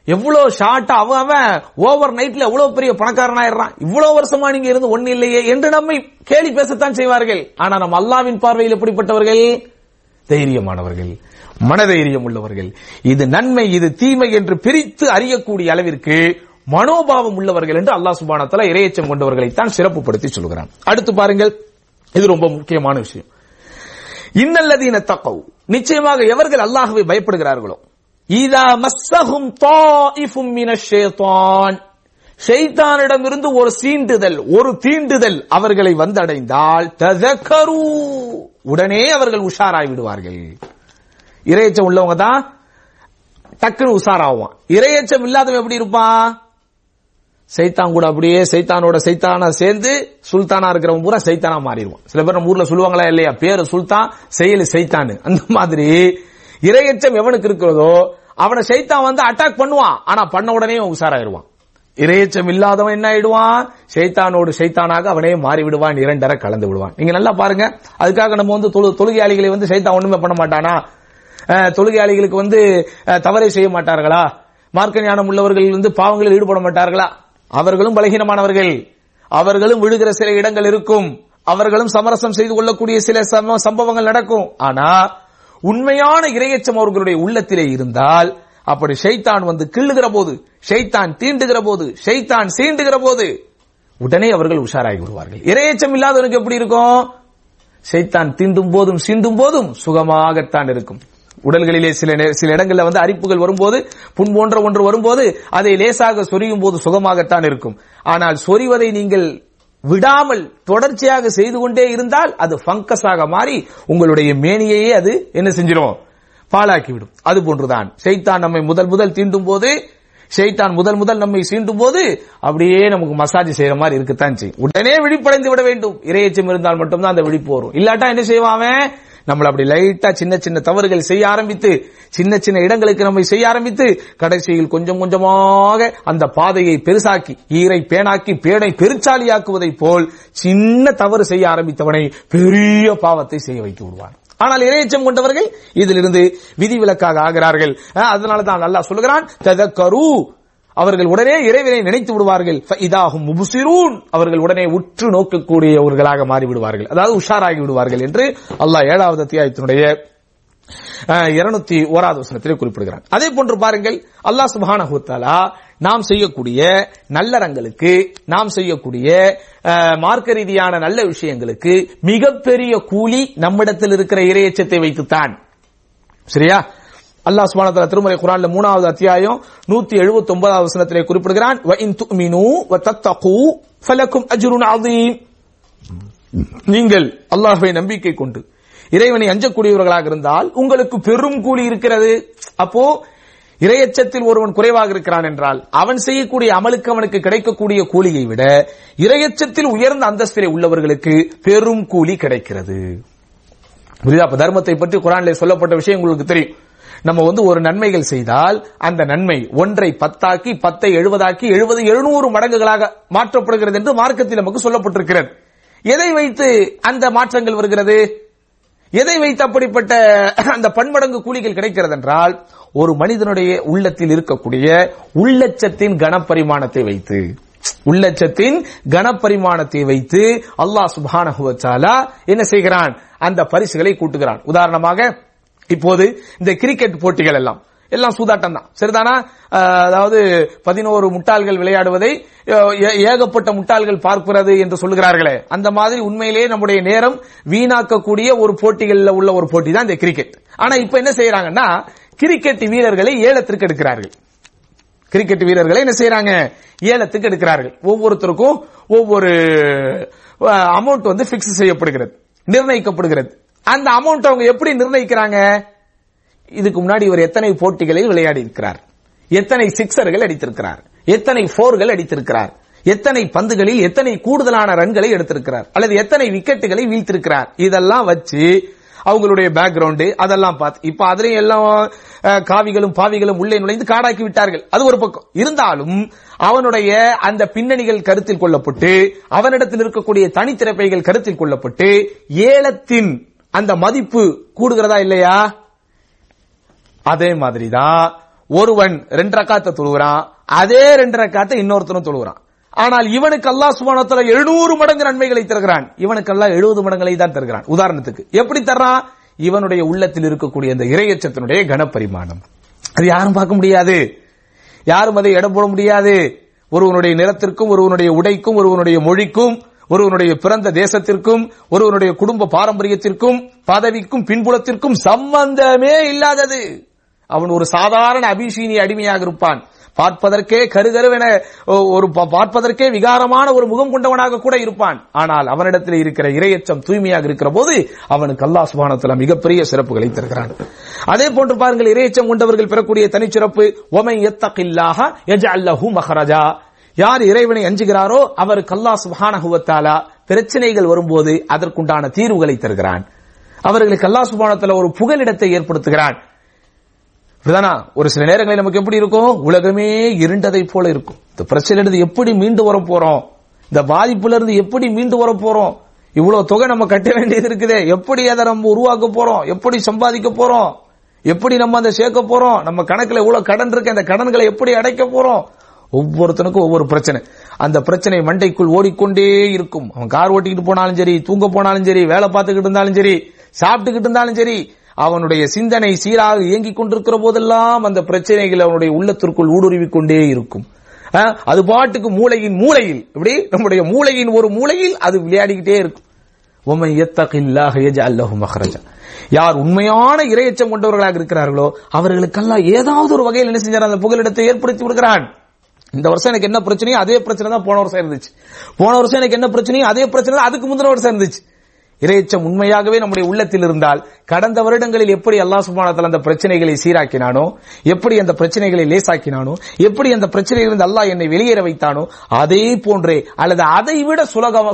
எவ்வளவு ஷார்ட்டா அவன் அவன் ஓவர் நைட்ல எவ்வளவு பெரிய பணக்காரனாயிடுறான் இவ்வளவு வருஷமா நீங்க இருந்து ஒண்ணு இல்லையே என்று நம்மை கேலி பேசத்தான் செய்வார்கள். ஆனா நம்ம அல்லாவின் பார்வையில் எப்படிப்பட்டவர்கள்? தைரியமானவர்கள். மனதைரியம் உள்ளவர்கள். இது நன்மை இது தீமை என்று பிரித்து அறியக்கூடிய அளவிற்கு மனோபாவம் உள்ளவர்கள் என்று அல்லாஹ் சுபானத்தல இரையச்சம் கொண்டவர்களைத்தான் சிறப்புப்படுத்தி சொல்கிறான். அடுத்து பாருங்கள் இது ரொம்ப முக்கியமான விஷயம். இன்னல்லதீன தக்கவு நிச்சயமாக எவர்கள் அல்லாஹுவை பயப்படுகிறார்களோ இதா மஸ்ஸஹும் தாயிஃபும் மினஷ் ஷைத்தான். ஷைத்தானிடமிருந்து ஒரு சீண்டுதல் ஒரு தீண்டுதல் அவர்களை வந்தடைந்தால் ததக்கரு. உடனே அவர்கள் உஷாராய் விடுவார்கள். இரையச்சம் உள்ளவங்க தான் டக்குன்னு உஷாராவான். இரையச்சம் இல்லாதவன் எப்படி இருப்பான்? சைத்தான் கூட அப்படியே சைத்தானோட சைத்தானா சேர்ந்து சுல்தானா இருக்கிறவன் பூரா சைத்தானா மாறிடுவான். சில பேர் நம்ம ஊர்ல சொல்லுவாங்களா இல்லையா? பேரு சுல்தான் செயல் சைத்தானு அந்த மாதிரி இரையச்சம் எவனுக்கு இருக்கிறதோ அவனை சைத்தான் வந்து அட்டாக் பண்ணுவான். ஆனா பண்ண உடனே அவன் உஷாராயிருவான் இரையச்சம் இல்லாதவன் என்ன ஆயிடுவான்? சைத்தானோடு சைத்தானாக அவனே மாறி விடுவான் இரண்டரை கலந்து விடுவான். நீங்க நல்லா பாருங்க. அதுக்காக நம்ம வந்து தொழு- தொழுகையாளிகளை வந்து சைத்தான் ஒண்ணுமே பண்ண மாட்டானா? தொழுகையாளிகளுக்கு வந்து தவறை செய்ய மாட்டார்களா? மார்க்க ஞானம் உள்ளவர்கள் வந்து பாவங்களில் ஈடுபட மாட்டார்களா? அவர்களும் பலகீனமானவர்கள். அவர்களும் விழுகிற சில இடங்கள் இருக்கும். அவர்களும் சமரசம் செய்து கொள்ளக்கூடிய சில சம- சம்பவங்கள் நடக்கும். ஆனா உண்மையான இரையச்சம் அவர்களுடைய உள்ளத்திலே இருந்தால் அப்படி ஷைத்தான் வந்து கிள்ளுகிற போது ஷைத்தான் தீண்டுகிற போது ஷைத்தான் சீண்டுகிற போது உடனே அவர்கள் உஷாராகி விடுவார்கள். இரையச்சம் இல்லாதவனுக்கு எப்படி இருக்கும்? சைத்தான் தீண்டும் போதும் சீண்டும் போதும் சுகமாகத்தான் இருக்கும். உடல்களிலே சில சில இடங்களில் வந்து அரிப்புகள் வரும்போது புண் போன்ற ஒன்று வரும்போது அதை லேசாக சொரியும் போது சுகமாகத்தான் இருக்கும். ஆனால் சொரிவதை நீங்கள் விடாமல் தொடர்ச்சியாக செய்து கொண்டே இருந்தால் அது ஃபங்கஸாக மாறி உங்களுடைய மேனியையே அது என்ன செஞ்சிடும் பாழாக்கிவிடும். அது போன்றுதான். செய்தான் நம்மை முதல் முதல் தீண்டும் போது ஷைத்தான் முதல் முதல் நம்மை சீண்டும் போது அப்படியே நமக்கு மசாஜ் செய்யற மாதிரி இருக்குத்தான் செய்யும். உடனே விழிப்படைந்து விட வேண்டும். இரையச்சம் இருந்தால் மட்டும்தான் அந்த விழிப்பு வரும். இல்லாட்டா என்ன செய்வான் நம்மள அப்படி லைட்டா சின்ன சின்ன தவறுகள் செய்ய ஆரம்பித்து சின்ன சின்ன இடங்களுக்கு நம்மை செய்ய ஆரம்பித்து கடைசியில் கொஞ்சம் கொஞ்சமாக அந்த பாதையை பெருசாக்கி ஈரை பேனாக்கி பேனை பெருச்சாலியாக்குவதை போல் சின்ன தவறு செய்ய ஆரம்பித்தவனை பெரிய பாவத்தை செய்ய வைத்து விடுவான். ஆனால் இறையச்சம் கொண்டவர்கள் இதிலிருந்து விதிவிலக்காக ஆகிறார்கள். அதனால தான் நல்லா சொல்லுகிறான் ததக்கரு அவர்கள் உடனே இறைவனை நினைத்து விடுவார்கள். இதாகும் முபுசிரூன். அவர்கள் உடனே உற்று நோக்கக்கூடியவர்களாக மாறி விடுவார்கள் அதாவது உஷாராகி விடுவார்கள் என்று அல்லாஹ் ஏழாவது அத்தியாயத்தினுடைய இருநூத்தி ஓராவது வசனத்திலே குறிப்பிடுகிறார். அதே போன்று பாருங்கள் அல்லாஹ் சுப்ஹானஹு நாம் செய்யக்கூடிய நல்லறங்களுக்கு நாம் செய்யக்கூடிய மார்க்க ரீதியான நல்ல விஷயங்களுக்கு மிகப்பெரிய கூலி நம்மிடத்தில் இருக்கிற இறையச்சத்தை வைத்துத்தான். சரியா? அல்லாஹ் சுப்ஹானஹு திருமலை குரான்ல மூணாவது அத்தியாயம் 179 ஒன்பதாவது வசனத்திலே குறிப்பிடுகிறான். நீங்கள் அல்லாஹுவை நம்பிக்கை கொண்டு இறைவனை அஞ்சக்கூடியவர்களாக இருந்தால் உங்களுக்கு பெரும் கூலி இருக்கிறது. அப்போ இரையச்சத்தில் ஒருவன் குறைவாக இருக்கிறான் என்றால் அவன் செய்யக்கூடிய அமலுக்கு அவனுக்கு கிடைக்கக்கூடிய கூலியை விட இரையச்சத்தில் உயர்ந்த அந்தஸ்திலே உள்ளவர்களுக்கு பெரும் கூலி கிடைக்கிறது. புரியுதா? அப்ப தர்மத்தை பற்றி குரானிலே சொல்லப்பட்ட விஷயம் உங்களுக்கு தெரியும். நம்ம வந்து ஒரு நன்மைகள் செய்தால் அந்த நன்மை ஒன்றை பத்தாக்கி பத்தை எழுபதாக்கி எழுபது எழுநூறு மடங்குகளாக மாற்றப்படுகிறது என்று மார்க்கத்தில் நமக்கு சொல்லப்பட்டிருக்கிறது. எதை வைத்து அந்த மாற்றங்கள் வருகிறது? எதை வைத்து அப்படிப்பட்ட அந்த பன்மடங்கு கூலிகள் கிடைக்கிறது என்றால் ஒரு மனிதனுடைய உள்ளத்தில் இருக்கக்கூடிய உள்ளச்சத்தின் கனப்பரிமாணத்தை வைத்து உள்ளச்சத்தின் கனப்பரிமாணத்தை வைத்து அல்லாஹ் சுப்ஹானஹு என்ன செய்கிறான்? அந்த பரிசுகளை கூட்டுகிறான். உதாரணமாக இப்போது இந்த கிரிக்கெட் போட்டிகள் எல்லாம் எல்லாம் சூதாட்டம் தான். சரிதானா? அதாவது பதினோரு முட்டாள்கள் விளையாடுவதை ஏ- ஏகப்பட்ட முட்டாள்கள் பார்க்கிறது என்று சொல்லுகிறார்களே. அந்த மாதிரி உண்மையிலேயே நம்முடைய நேரம் வீணாக்கக்கூடிய ஒரு போட்டிகளில் உள்ள ஒரு போட்டி தான் இந்த கிரிக்கெட் ஆனா இப்ப என்ன செய்யறாங்கன்னா கிரிக்கெட் வீரர்களை ஏலத்திற்கு எடுக்கிறார்கள். கிரிக்கெட் வீரர்களை என்ன செய்யறாங்க ஏலத்துக்கு எடுக்கிறார்கள். ஒவ்வொருத்தருக்கும் ஒவ்வொரு அமௌண்ட் வந்து பிக்ஸ் செய்யப்படுகிறது நிர்ணயிக்கப்படுகிறது. அந்த அமௌண்ட் அவங்க எப்படி நிர்ணயிக்கிறாங்க? இதுக்கு முன்னாடி இவர் எத்தனை போட்டிகளில் விளையாடி இருக்கிறார் எத்தனை சிக்ஸர்கள் அடித்திருக்கிறார்? எத்தனை போர்கள் அடித்திருக்கிறார்? எத்தனை பந்துகளில் எத்தனை கூடுதலான ரன்களை எடுத்திருக்கிறார்? அல்லது எத்தனை விக்கெட்டுகளை வீழ்த்திருக்கிறார்? இதெல்லாம் வச்சு அவங்களுடைய பேக்ரவுண்டு அதெல்லாம் பார்த்து இப்ப அதுலயும் எல்லாம் காவிகளும் பாவிகளும் உள்ளே நுழைந்து காடாக்கி விட்டார்கள். அது ஒரு பக்கம். இருந்தாலும் அவனுடைய அந்த பின்னணிகள் கருத்தில் கொள்ளப்பட்டு அவனிடத்தில் இருக்கக்கூடிய தனித்திறப்பைகள் கருத்தில் கொள்ளப்பட்டு ஏலத்தின் அந்த மதிப்பு கூடுகிறதா இல்லையா? அதே மாதிரிதான். ஒருவன் ரெண்டு ரக்காத்த தொழுகிறான் அதே ரெண்டு ரக்காத்த இன்னொருத்தனும் தொழுகிறான். ஆனால் இவனுக்கு அல்லாஹ் சுபானத்துல எழுநூறு மடங்கு நன்மைகளை தருகிறான். இவனுக்கு அல்லாஹ் எழுபது மடங்களை தான் தருகிறான். உதாரணத்துக்கு எப்படி தர்றான்? இவனுடைய உள்ளத்தில் இருக்கக்கூடிய அந்த இறையச்சத்தினுடைய கனப்பரிமாணம். அது யாரும் பார்க்க முடியாது. யாரும் அதை இடம் போட முடியாது. ஒருவனுடைய நிலத்திற்கும் ஒருவனுடைய உடைக்கும் ஒருவனுடைய மொழிக்கும் ஒருவனுடைய பிறந்த தேசத்திற்கும் ஒருவனுடைய குடும்ப பாரம்பரியத்திற்கும் பதவிக்கும் பின்புலத்திற்கும் சம்பந்தமே இல்லாதது. அவன் ஒரு சாதாரண அபிஷீனி அடிமையாக இருப்பான். பார்ப்பதற்கே கருகருவென ஒரு பார்ப்பதற்கே விகாரமான ஒரு முகம் கொண்டவனாக கூட இருப்பான். ஆனால் அவனிடத்தில் இருக்கிற இரையச்சம் தூய்மையாக இருக்கிற போது அவனுக்கு அல்லா சுபானத்தில் மிகப்பெரிய சிறப்புகளை தருகிறான். அதே போன்று பாருங்கள் இரையச்சம் கொண்டவர்கள் பெறக்கூடிய தனிச்சிறப்பு ஒமை எத்தகில்லாக யஜஅல்லஹு மஹராஜா யார் இறைவனை அஞ்சுகிறாரோ அவருக்கு அல்லாஹ் சுபானகுவத்தாலா பிரச்சனைகள் வரும்போது அதற்குண்டான தீர்வுகளை தருகிறான். அவர்களுக்கு கல்லா சுபானத்தில் ஒரு புகலிடத்தை ஏற்படுத்துகிறான். இப்படிதானா ஒரு சில நேரங்களில் நமக்கு எப்படி இருக்கும்? உலகமே இருண்டதை போல இருக்கும். இந்த பிரச்சனையிலிருந்து எப்படி மீண்டு வர போறோம்? இந்த பாதிப்புல இருந்து எப்படி மீண்டு வர போறோம்? இவ்வளவு தொகை நம்ம கட்ட வேண்டியது இருக்குதே. எப்படி அதை நம்ம உருவாக்க போறோம்? எப்படி சம்பாதிக்க போறோம்? எப்படி நம்ம அதை சேர்க்க போறோம்? நம்ம கணக்குல இவ்வளவு கடன் இருக்கு? அந்த கடன்களை எப்படி அடைக்க போறோம்? ஒவ்வொருத்தனுக்கும் ஒவ்வொரு பிரச்சனை. அந்த பிரச்சனை மண்டைக்குள் ஓடிக்கொண்டே இருக்கும். அவன் கார் ஓட்டிக்கிட்டு போனாலும் சரி தூங்க போனாலும் சரி வேலை பார்த்துக்கிட்டு இருந்தாலும் சரி சாப்பிட்டுக்கிட்டு இருந்தாலும் சரி அவனுடைய சிந்தனை சீராக இயங்கிக் கொண்டிருக்கிற போதெல்லாம் அந்த பிரச்சனைகள் அவனுடைய உள்ளத்திற்குள் ஊடுருவிக் கொண்டே இருக்கும் அது பாட்டுக்கு மூளையின் மூளையில். இப்படி நம்முடைய மூளையின் ஒரு மூலையில் அது விளையாடிக்கிட்டே இருக்கும். யார் உண்மையான இரையச்சம் கொண்டவர்களாக இருக்கிறார்களோ அவர்களுக்கெல்லாம் ஏதாவது ஒரு வகையில் என்ன செஞ்சார்? அந்த புகலிடத்தை ஏற்படுத்தி விடுகிறான் இந்த வருஷம் எனக்கு என்ன பிரச்சனையோ அதே பிரச்சனை தான் போன வருஷம் இருந்துச்சு. போன வருஷம் எனக்கு என்ன பிரச்சனையோ அதே பிரச்சனை தான் அதுக்கு முந்தின வருஷம் இருந்துச்சு. இரையச்சம் உண்மையாகவே நம்முடைய உள்ளத்தில் இருந்தால் கடந்த வருடங்களில் எப்படி அல்லாஹ் சுப்ஹானஹு அந்த பிரச்சனைகளை சீராக்கினானோ எப்படி அந்த பிரச்சனைகளை லேசாக்கினானோ எப்படி அந்த பிரச்சனையிலிருந்து அல்லாஹ் என்னை வெளியேற வைத்தானோ அதே போன்றே அல்லது அதை விட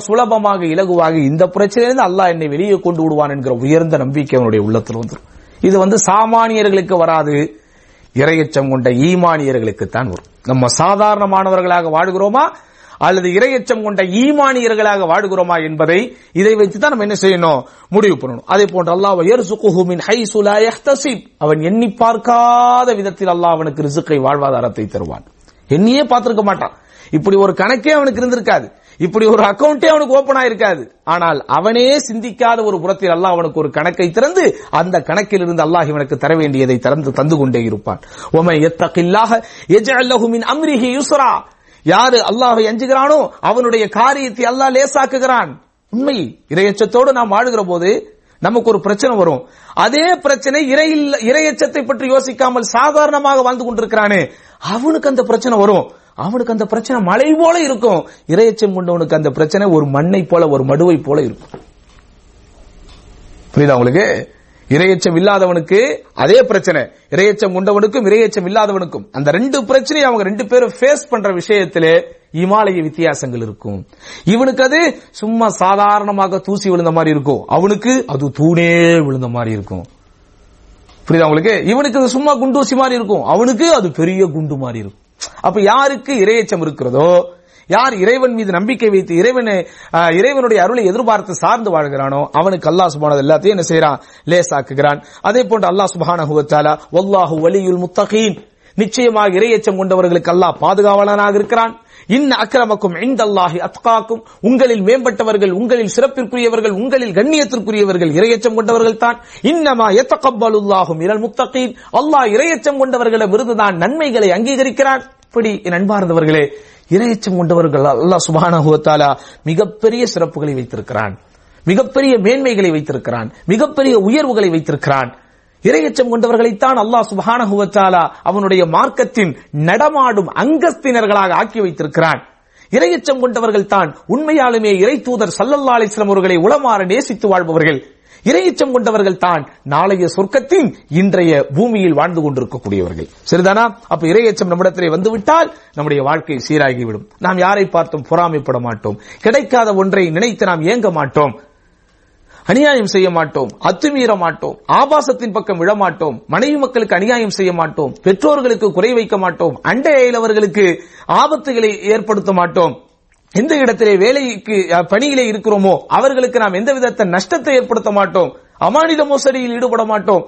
சுலபமாக இலகுவாக இந்த பிரச்சனையிலிருந்து அல்லாஹ் என்னை வெளியே கொண்டு விடுவான் என்கிற உயர்ந்த நம்பிக்கை அவனுடைய உள்ளத்தில் வந்துடும் இது வந்து சாமானியர்களுக்கு வராது. இரையச்சம் கொண்ட ஈமானியர்களுக்குத்தான் வரும். நம்ம சாதாரணமானவர்களாக வாழ்கிறோமா? அல்லது இரையச்சம் கொண்ட ஈமானியர்களாக வாழ்கிறோமா என்பதை இதை வைத்து தான் நம்ம என்ன செய்யணும்? முடிவு பண்ணணும். அதே போன்று அல்லாஹ் யர்சுகுஹு மின் யஹ்தசிப். அவன் எண்ணி பார்க்காத விதத்தில் அல்லாஹ் அவனுக்கு ரிசுக்கை வாழ்வாதாரத்தை தருவான். எண்ணியே பார்த்திருக்க மாட்டான். இப்படி ஒரு கணக்கே அவனுக்கு இருந்திருக்காது. இப்படி ஒரு அக்கௌண்டே அவனுக்கு ஓபன் ஆயிருக்காது. ஆனால் அவனே சிந்திக்காத ஒரு புறத்தில் அல்லாஹ் அவனுக்கு ஒரு கணக்கை திறந்து அந்த கணக்கில் இருந்து அல்லாஹ் இவனுக்கு தர வேண்டியதை திறந்து தந்து கொண்டே இருப்பான். ஒமை எத்தகில்லாக எஜஅல்லஹு அம்ரிஹி யுஸ்ரா. யாரு அல்லாஹை அஞ்சுகிறானோ அவனுடைய காரியத்தை அல்லாஹ் லேசாக்குகிறான். உண்மை. இரையச்சத்தோடு நாம் வாழுகிற போது நமக்கு ஒரு பிரச்சனை வரும். அதே பிரச்சனை இறை இரையச்சத்தை பற்றி யோசிக்காமல் சாதாரணமாக வாழ்ந்து கொண்டிருக்கிறானே. அவனுக்கு அந்த பிரச்சனை வரும். அவனுக்கு அந்த பிரச்சனை மழை போல இருக்கும். இரையச்சம் கொண்டவனுக்கு அந்த பிரச்சனை ஒரு மண்ணை போல ஒரு மடுவை போல இருக்கும். புரியுதா உங்களுக்கு? இரையச்சம் இல்லாதவனுக்கு அதே பிரச்சனை. இரையச்சம் கொண்டவனுக்கும் இரையச்சம் இல்லாதவனுக்கும். அந்த ரெண்டு பிரச்சனையும் அவங்க ரெண்டு பேரும் ஃபேஸ் பண்ற விஷயத்திலே இமாலய வித்தியாசங்கள் இருக்கும். இவனுக்கு அது சும்மா சாதாரணமாக தூசி விழுந்த மாதிரி இருக்கும். அவனுக்கு அது தூணே விழுந்த மாதிரி இருக்கும். புரியுதா உங்களுக்கு? இவனுக்கு அது சும்மா குண்டூசி மாதிரி இருக்கும். அவனுக்கு அது பெரிய குண்டு மாதிரி இருக்கும். அப்ப யாருக்கு இரையச்சம் இருக்கிறதோ யார் இறைவன் மீது நம்பிக்கை வைத்து இறைவனை ஆஹ், இறைவனுடைய அருளை எதிர்பார்த்து சார்ந்து வாழ்கிறானோ அவனுக்கு அல்லாஹ் சுபானது எல்லாத்தையும் என்ன செய்யறான் லேசாக்குகிறான் அதே போன்று அல்லாஹ் சுபான வத்தாலா வல்லாஹு வலியுல் முத்தகீன். நிச்சயமாக இரையச்சம் கொண்டவர்களுக்கு அல்லாஹ் பாதுகாவலனாக இருக்கிறான். இன்ன அக்கிரமக்கும் இந்தல்லாஹி அத்காக்கும். உங்களில் மேம்பட்டவர்கள் உங்களில் சிறப்பிற்குரியவர்கள் உங்களில் கண்ணியத்திற்குரியவர்கள் இரையச்சம் கொண்டவர்கள் தான். இன்னமா எத்தகப்பலுல்லாஹும் இரல் முத்தகீன். அல்லாஹ் இரையச்சம் கொண்டவர்களிடம் விருதுதான் நன்மைகளை அங்கீகரிக்கிறான் இப்படி என் அன்பார்ந்தவர்களே இரையச்சம் கொண்டவர்கள் அல்லாஹ் சுப்ஹானஹு மிகப்பெரிய சிறப்புகளை வைத்திருக்கிறான். மிகப்பெரிய மேன்மைகளை வைத்திருக்கிறான். மிகப்பெரிய உயர்வுகளை வைத்திருக்கிறான். இரையச்சம் கொண்டவர்களைத்தான் அல்லாஹ் சுப்ஹானஹு அவனுடைய மார்க்கத்தின் நடமாடும் அங்கஸ்தினர்களாக ஆக்கி வைத்திருக்கிறான். இரையச்சம் கொண்டவர்கள் தான் உண்மையாலுமே இறை தூதர் சல்லல்லா அலிஸ்லாம் அவர்களை உளமாற நேசித்து வாழ்பவர்கள். இரையச்சம் கொண்டவர்கள் தான் நாளைய சொர்க்கத்தின் இன்றைய பூமியில் வாழ்ந்து கொண்டிருக்கக்கூடியவர்கள். சரிதானா? அப்ப இரையச்சம் நம்மிடத்திலே வந்துவிட்டால் நம்முடைய வாழ்க்கை சீராகிவிடும். நாம் யாரை பார்த்தும் பொறாமைப்பட மாட்டோம். கிடைக்காத ஒன்றை நினைத்து நாம் ஏங்க மாட்டோம். அநியாயம் செய்ய மாட்டோம் அத்துமீற மாட்டோம் ஆபாசத்தின் பக்கம் விழமாட்டோம் மனைவி மக்களுக்கு அநியாயம் செய்ய மாட்டோம் பெற்றோர்களுக்கு குறை வைக்க மாட்டோம் அண்டை அயலவர்களுக்கு ஆபத்துகளை ஏற்படுத்த மாட்டோம். எந்த இடத்திலே வேலைக்கு பணியிலே இருக்கிறோமோ அவர்களுக்கு நாம் எந்த விதத்தை நஷ்டத்தை ஏற்படுத்த மாட்டோம். அமானித மோசடியில் ஈடுபட மாட்டோம்.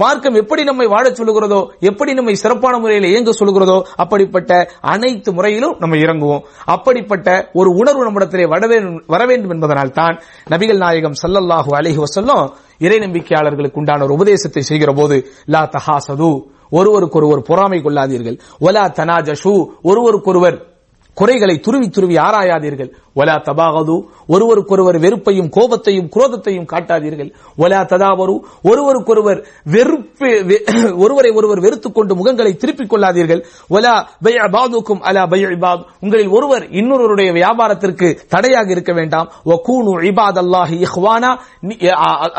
மார்க்கம் எப்படி நம்மை வாழச் சொல்லுகிறதோ எப்படி நம்மை சிறப்பான முறையில் இயங்க சொல்லுகிறதோ அப்படிப்பட்ட அனைத்து முறையிலும் நம்ம இறங்குவோம். அப்படிப்பட்ட ஒரு உணர்வு நம்மிடத்திலே வர வேண்டும்- என்பதனால் தான் நபிகள் நாயகம் சல்லல்லாஹு அலைஹி வசல்லம் இறை நம்பிக்கையாளர்களுக்கு உண்டான ஒரு உபதேசத்தை செய்கிற போது லா தஹாசது ஒருவருக்கொருவர் பொறாமை கொள்ளாதீர்கள். ஒலா தனாஜஷு ஒருவருக்கொருவர் குறைகளை துருவி துருவி ஆராயாதீர்கள். ஒலா தபாகது ஒருவருக்கொருவர் வெறுப்பையும் கோபத்தையும் குரோதத்தையும் காட்டாதீர்கள். ஒலா ததாவரு ஒருவருக்கொருவர் வெறுப்பு ஒருவரை ஒருவர் வெறுத்துக் கொண்டு முகங்களை திருப்பிக் கொள்ளாதீர்கள். ஒலா பய பாதுக்கும் அலா பய இபாத் உங்களில் ஒருவர் இன்னொருவருடைய வியாபாரத்திற்கு தடையாக இருக்க வேண்டாம். ஒகூனு இபாத் அல்லாஹி இஹ்வானா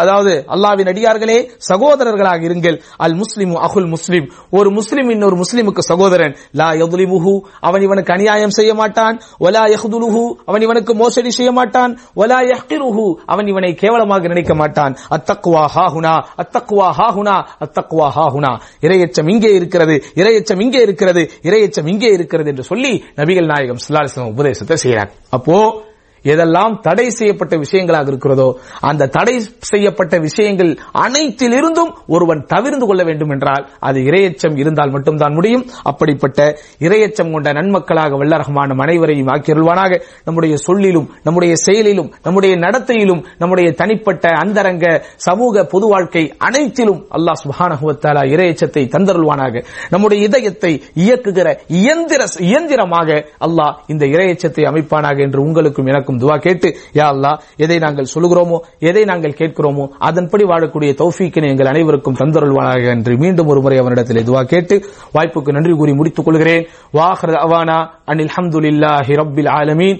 அதாவது அல்லாவின் அடியார்களே சகோதரர்களாக இருங்கள். அல் முஸ்லிமு அகுல் முஸ்லிம் ஒரு முஸ்லிம் இன்னொரு முஸ்லிமுக்கு சகோதரன். லா யதுலிமுஹு அவன் இவனுக்கு அநியாயம் செய்ய மாட்டான். ஒலா யஹ்துலுஹு அவன் இவனுக்கு மோசடி செய்ய மாட்டான். ஒலா யஹ்கிருஹு. அவன் இவனை கேவலமாக நினைக்க மாட்டான். அத்தக்குவா ஹாஹுனா. அத்தக்குவா ஹாஹுனா. அத்தக்குவா ஹாஹுனா. இரையச்சம் இங்கே இருக்கிறது. இரையச்சம் இங்கே இருக்கிறது. இரையச்சம் இங்கே இருக்கிறது என்று சொல்லி நபிகள் நாயகம் ஸல்லல்லாஹு உபதேசத்தை செய்கிறார். அப்போ எதெல்லாம் தடை செய்யப்பட்ட விஷயங்களாக இருக்கிறதோ அந்த தடை செய்யப்பட்ட விஷயங்கள் அனைத்திலிருந்தும் ஒருவன் தவிர்ந்து கொள்ள வேண்டும் என்றால் அது இரையச்சம் இருந்தால் மட்டும்தான் முடியும். அப்படிப்பட்ட இரையச்சம் கொண்ட நன்மக்களாக வல்ல ரஹ்மான் அனைவரையும் ஆக்கியருள்வானாக. நம்முடைய சொல்லிலும் நம்முடைய செயலிலும் நம்முடைய நடத்தையிலும் நம்முடைய தனிப்பட்ட அந்தரங்க சமூக பொது வாழ்க்கை அனைத்திலும் அல்லாஹ் சுப்ஹானஹு இரையச்சத்தை தந்தருள்வானாக. நம்முடைய இதயத்தை இயக்குகிற இயந்திர இயந்திரமாக அல்லாஹ் இந்த இரையச்சத்தை அமைப்பானாக என்று உங்களுக்கும் எனக்கும் துவா கேட்டு யா அல்லா எதை நாங்கள் சொல்லுகிறோமோ எதை நாங்கள் கேட்கிறோமோ அதன்படி வாழக்கூடிய தௌஃபீக்கினை எங்கள் அனைவருக்கும் தந்தருள்வானாக என்று மீண்டும் ஒரு முறை அவனிடத்திலே துவா கேட்டு வாய்ப்புக்கு நன்றி கூறி முடித்துக் கொள்கிறேன். வாஹர் அவானா அனில் ஹம்துலில்லாஹி ரப்பில் ஆலமீன்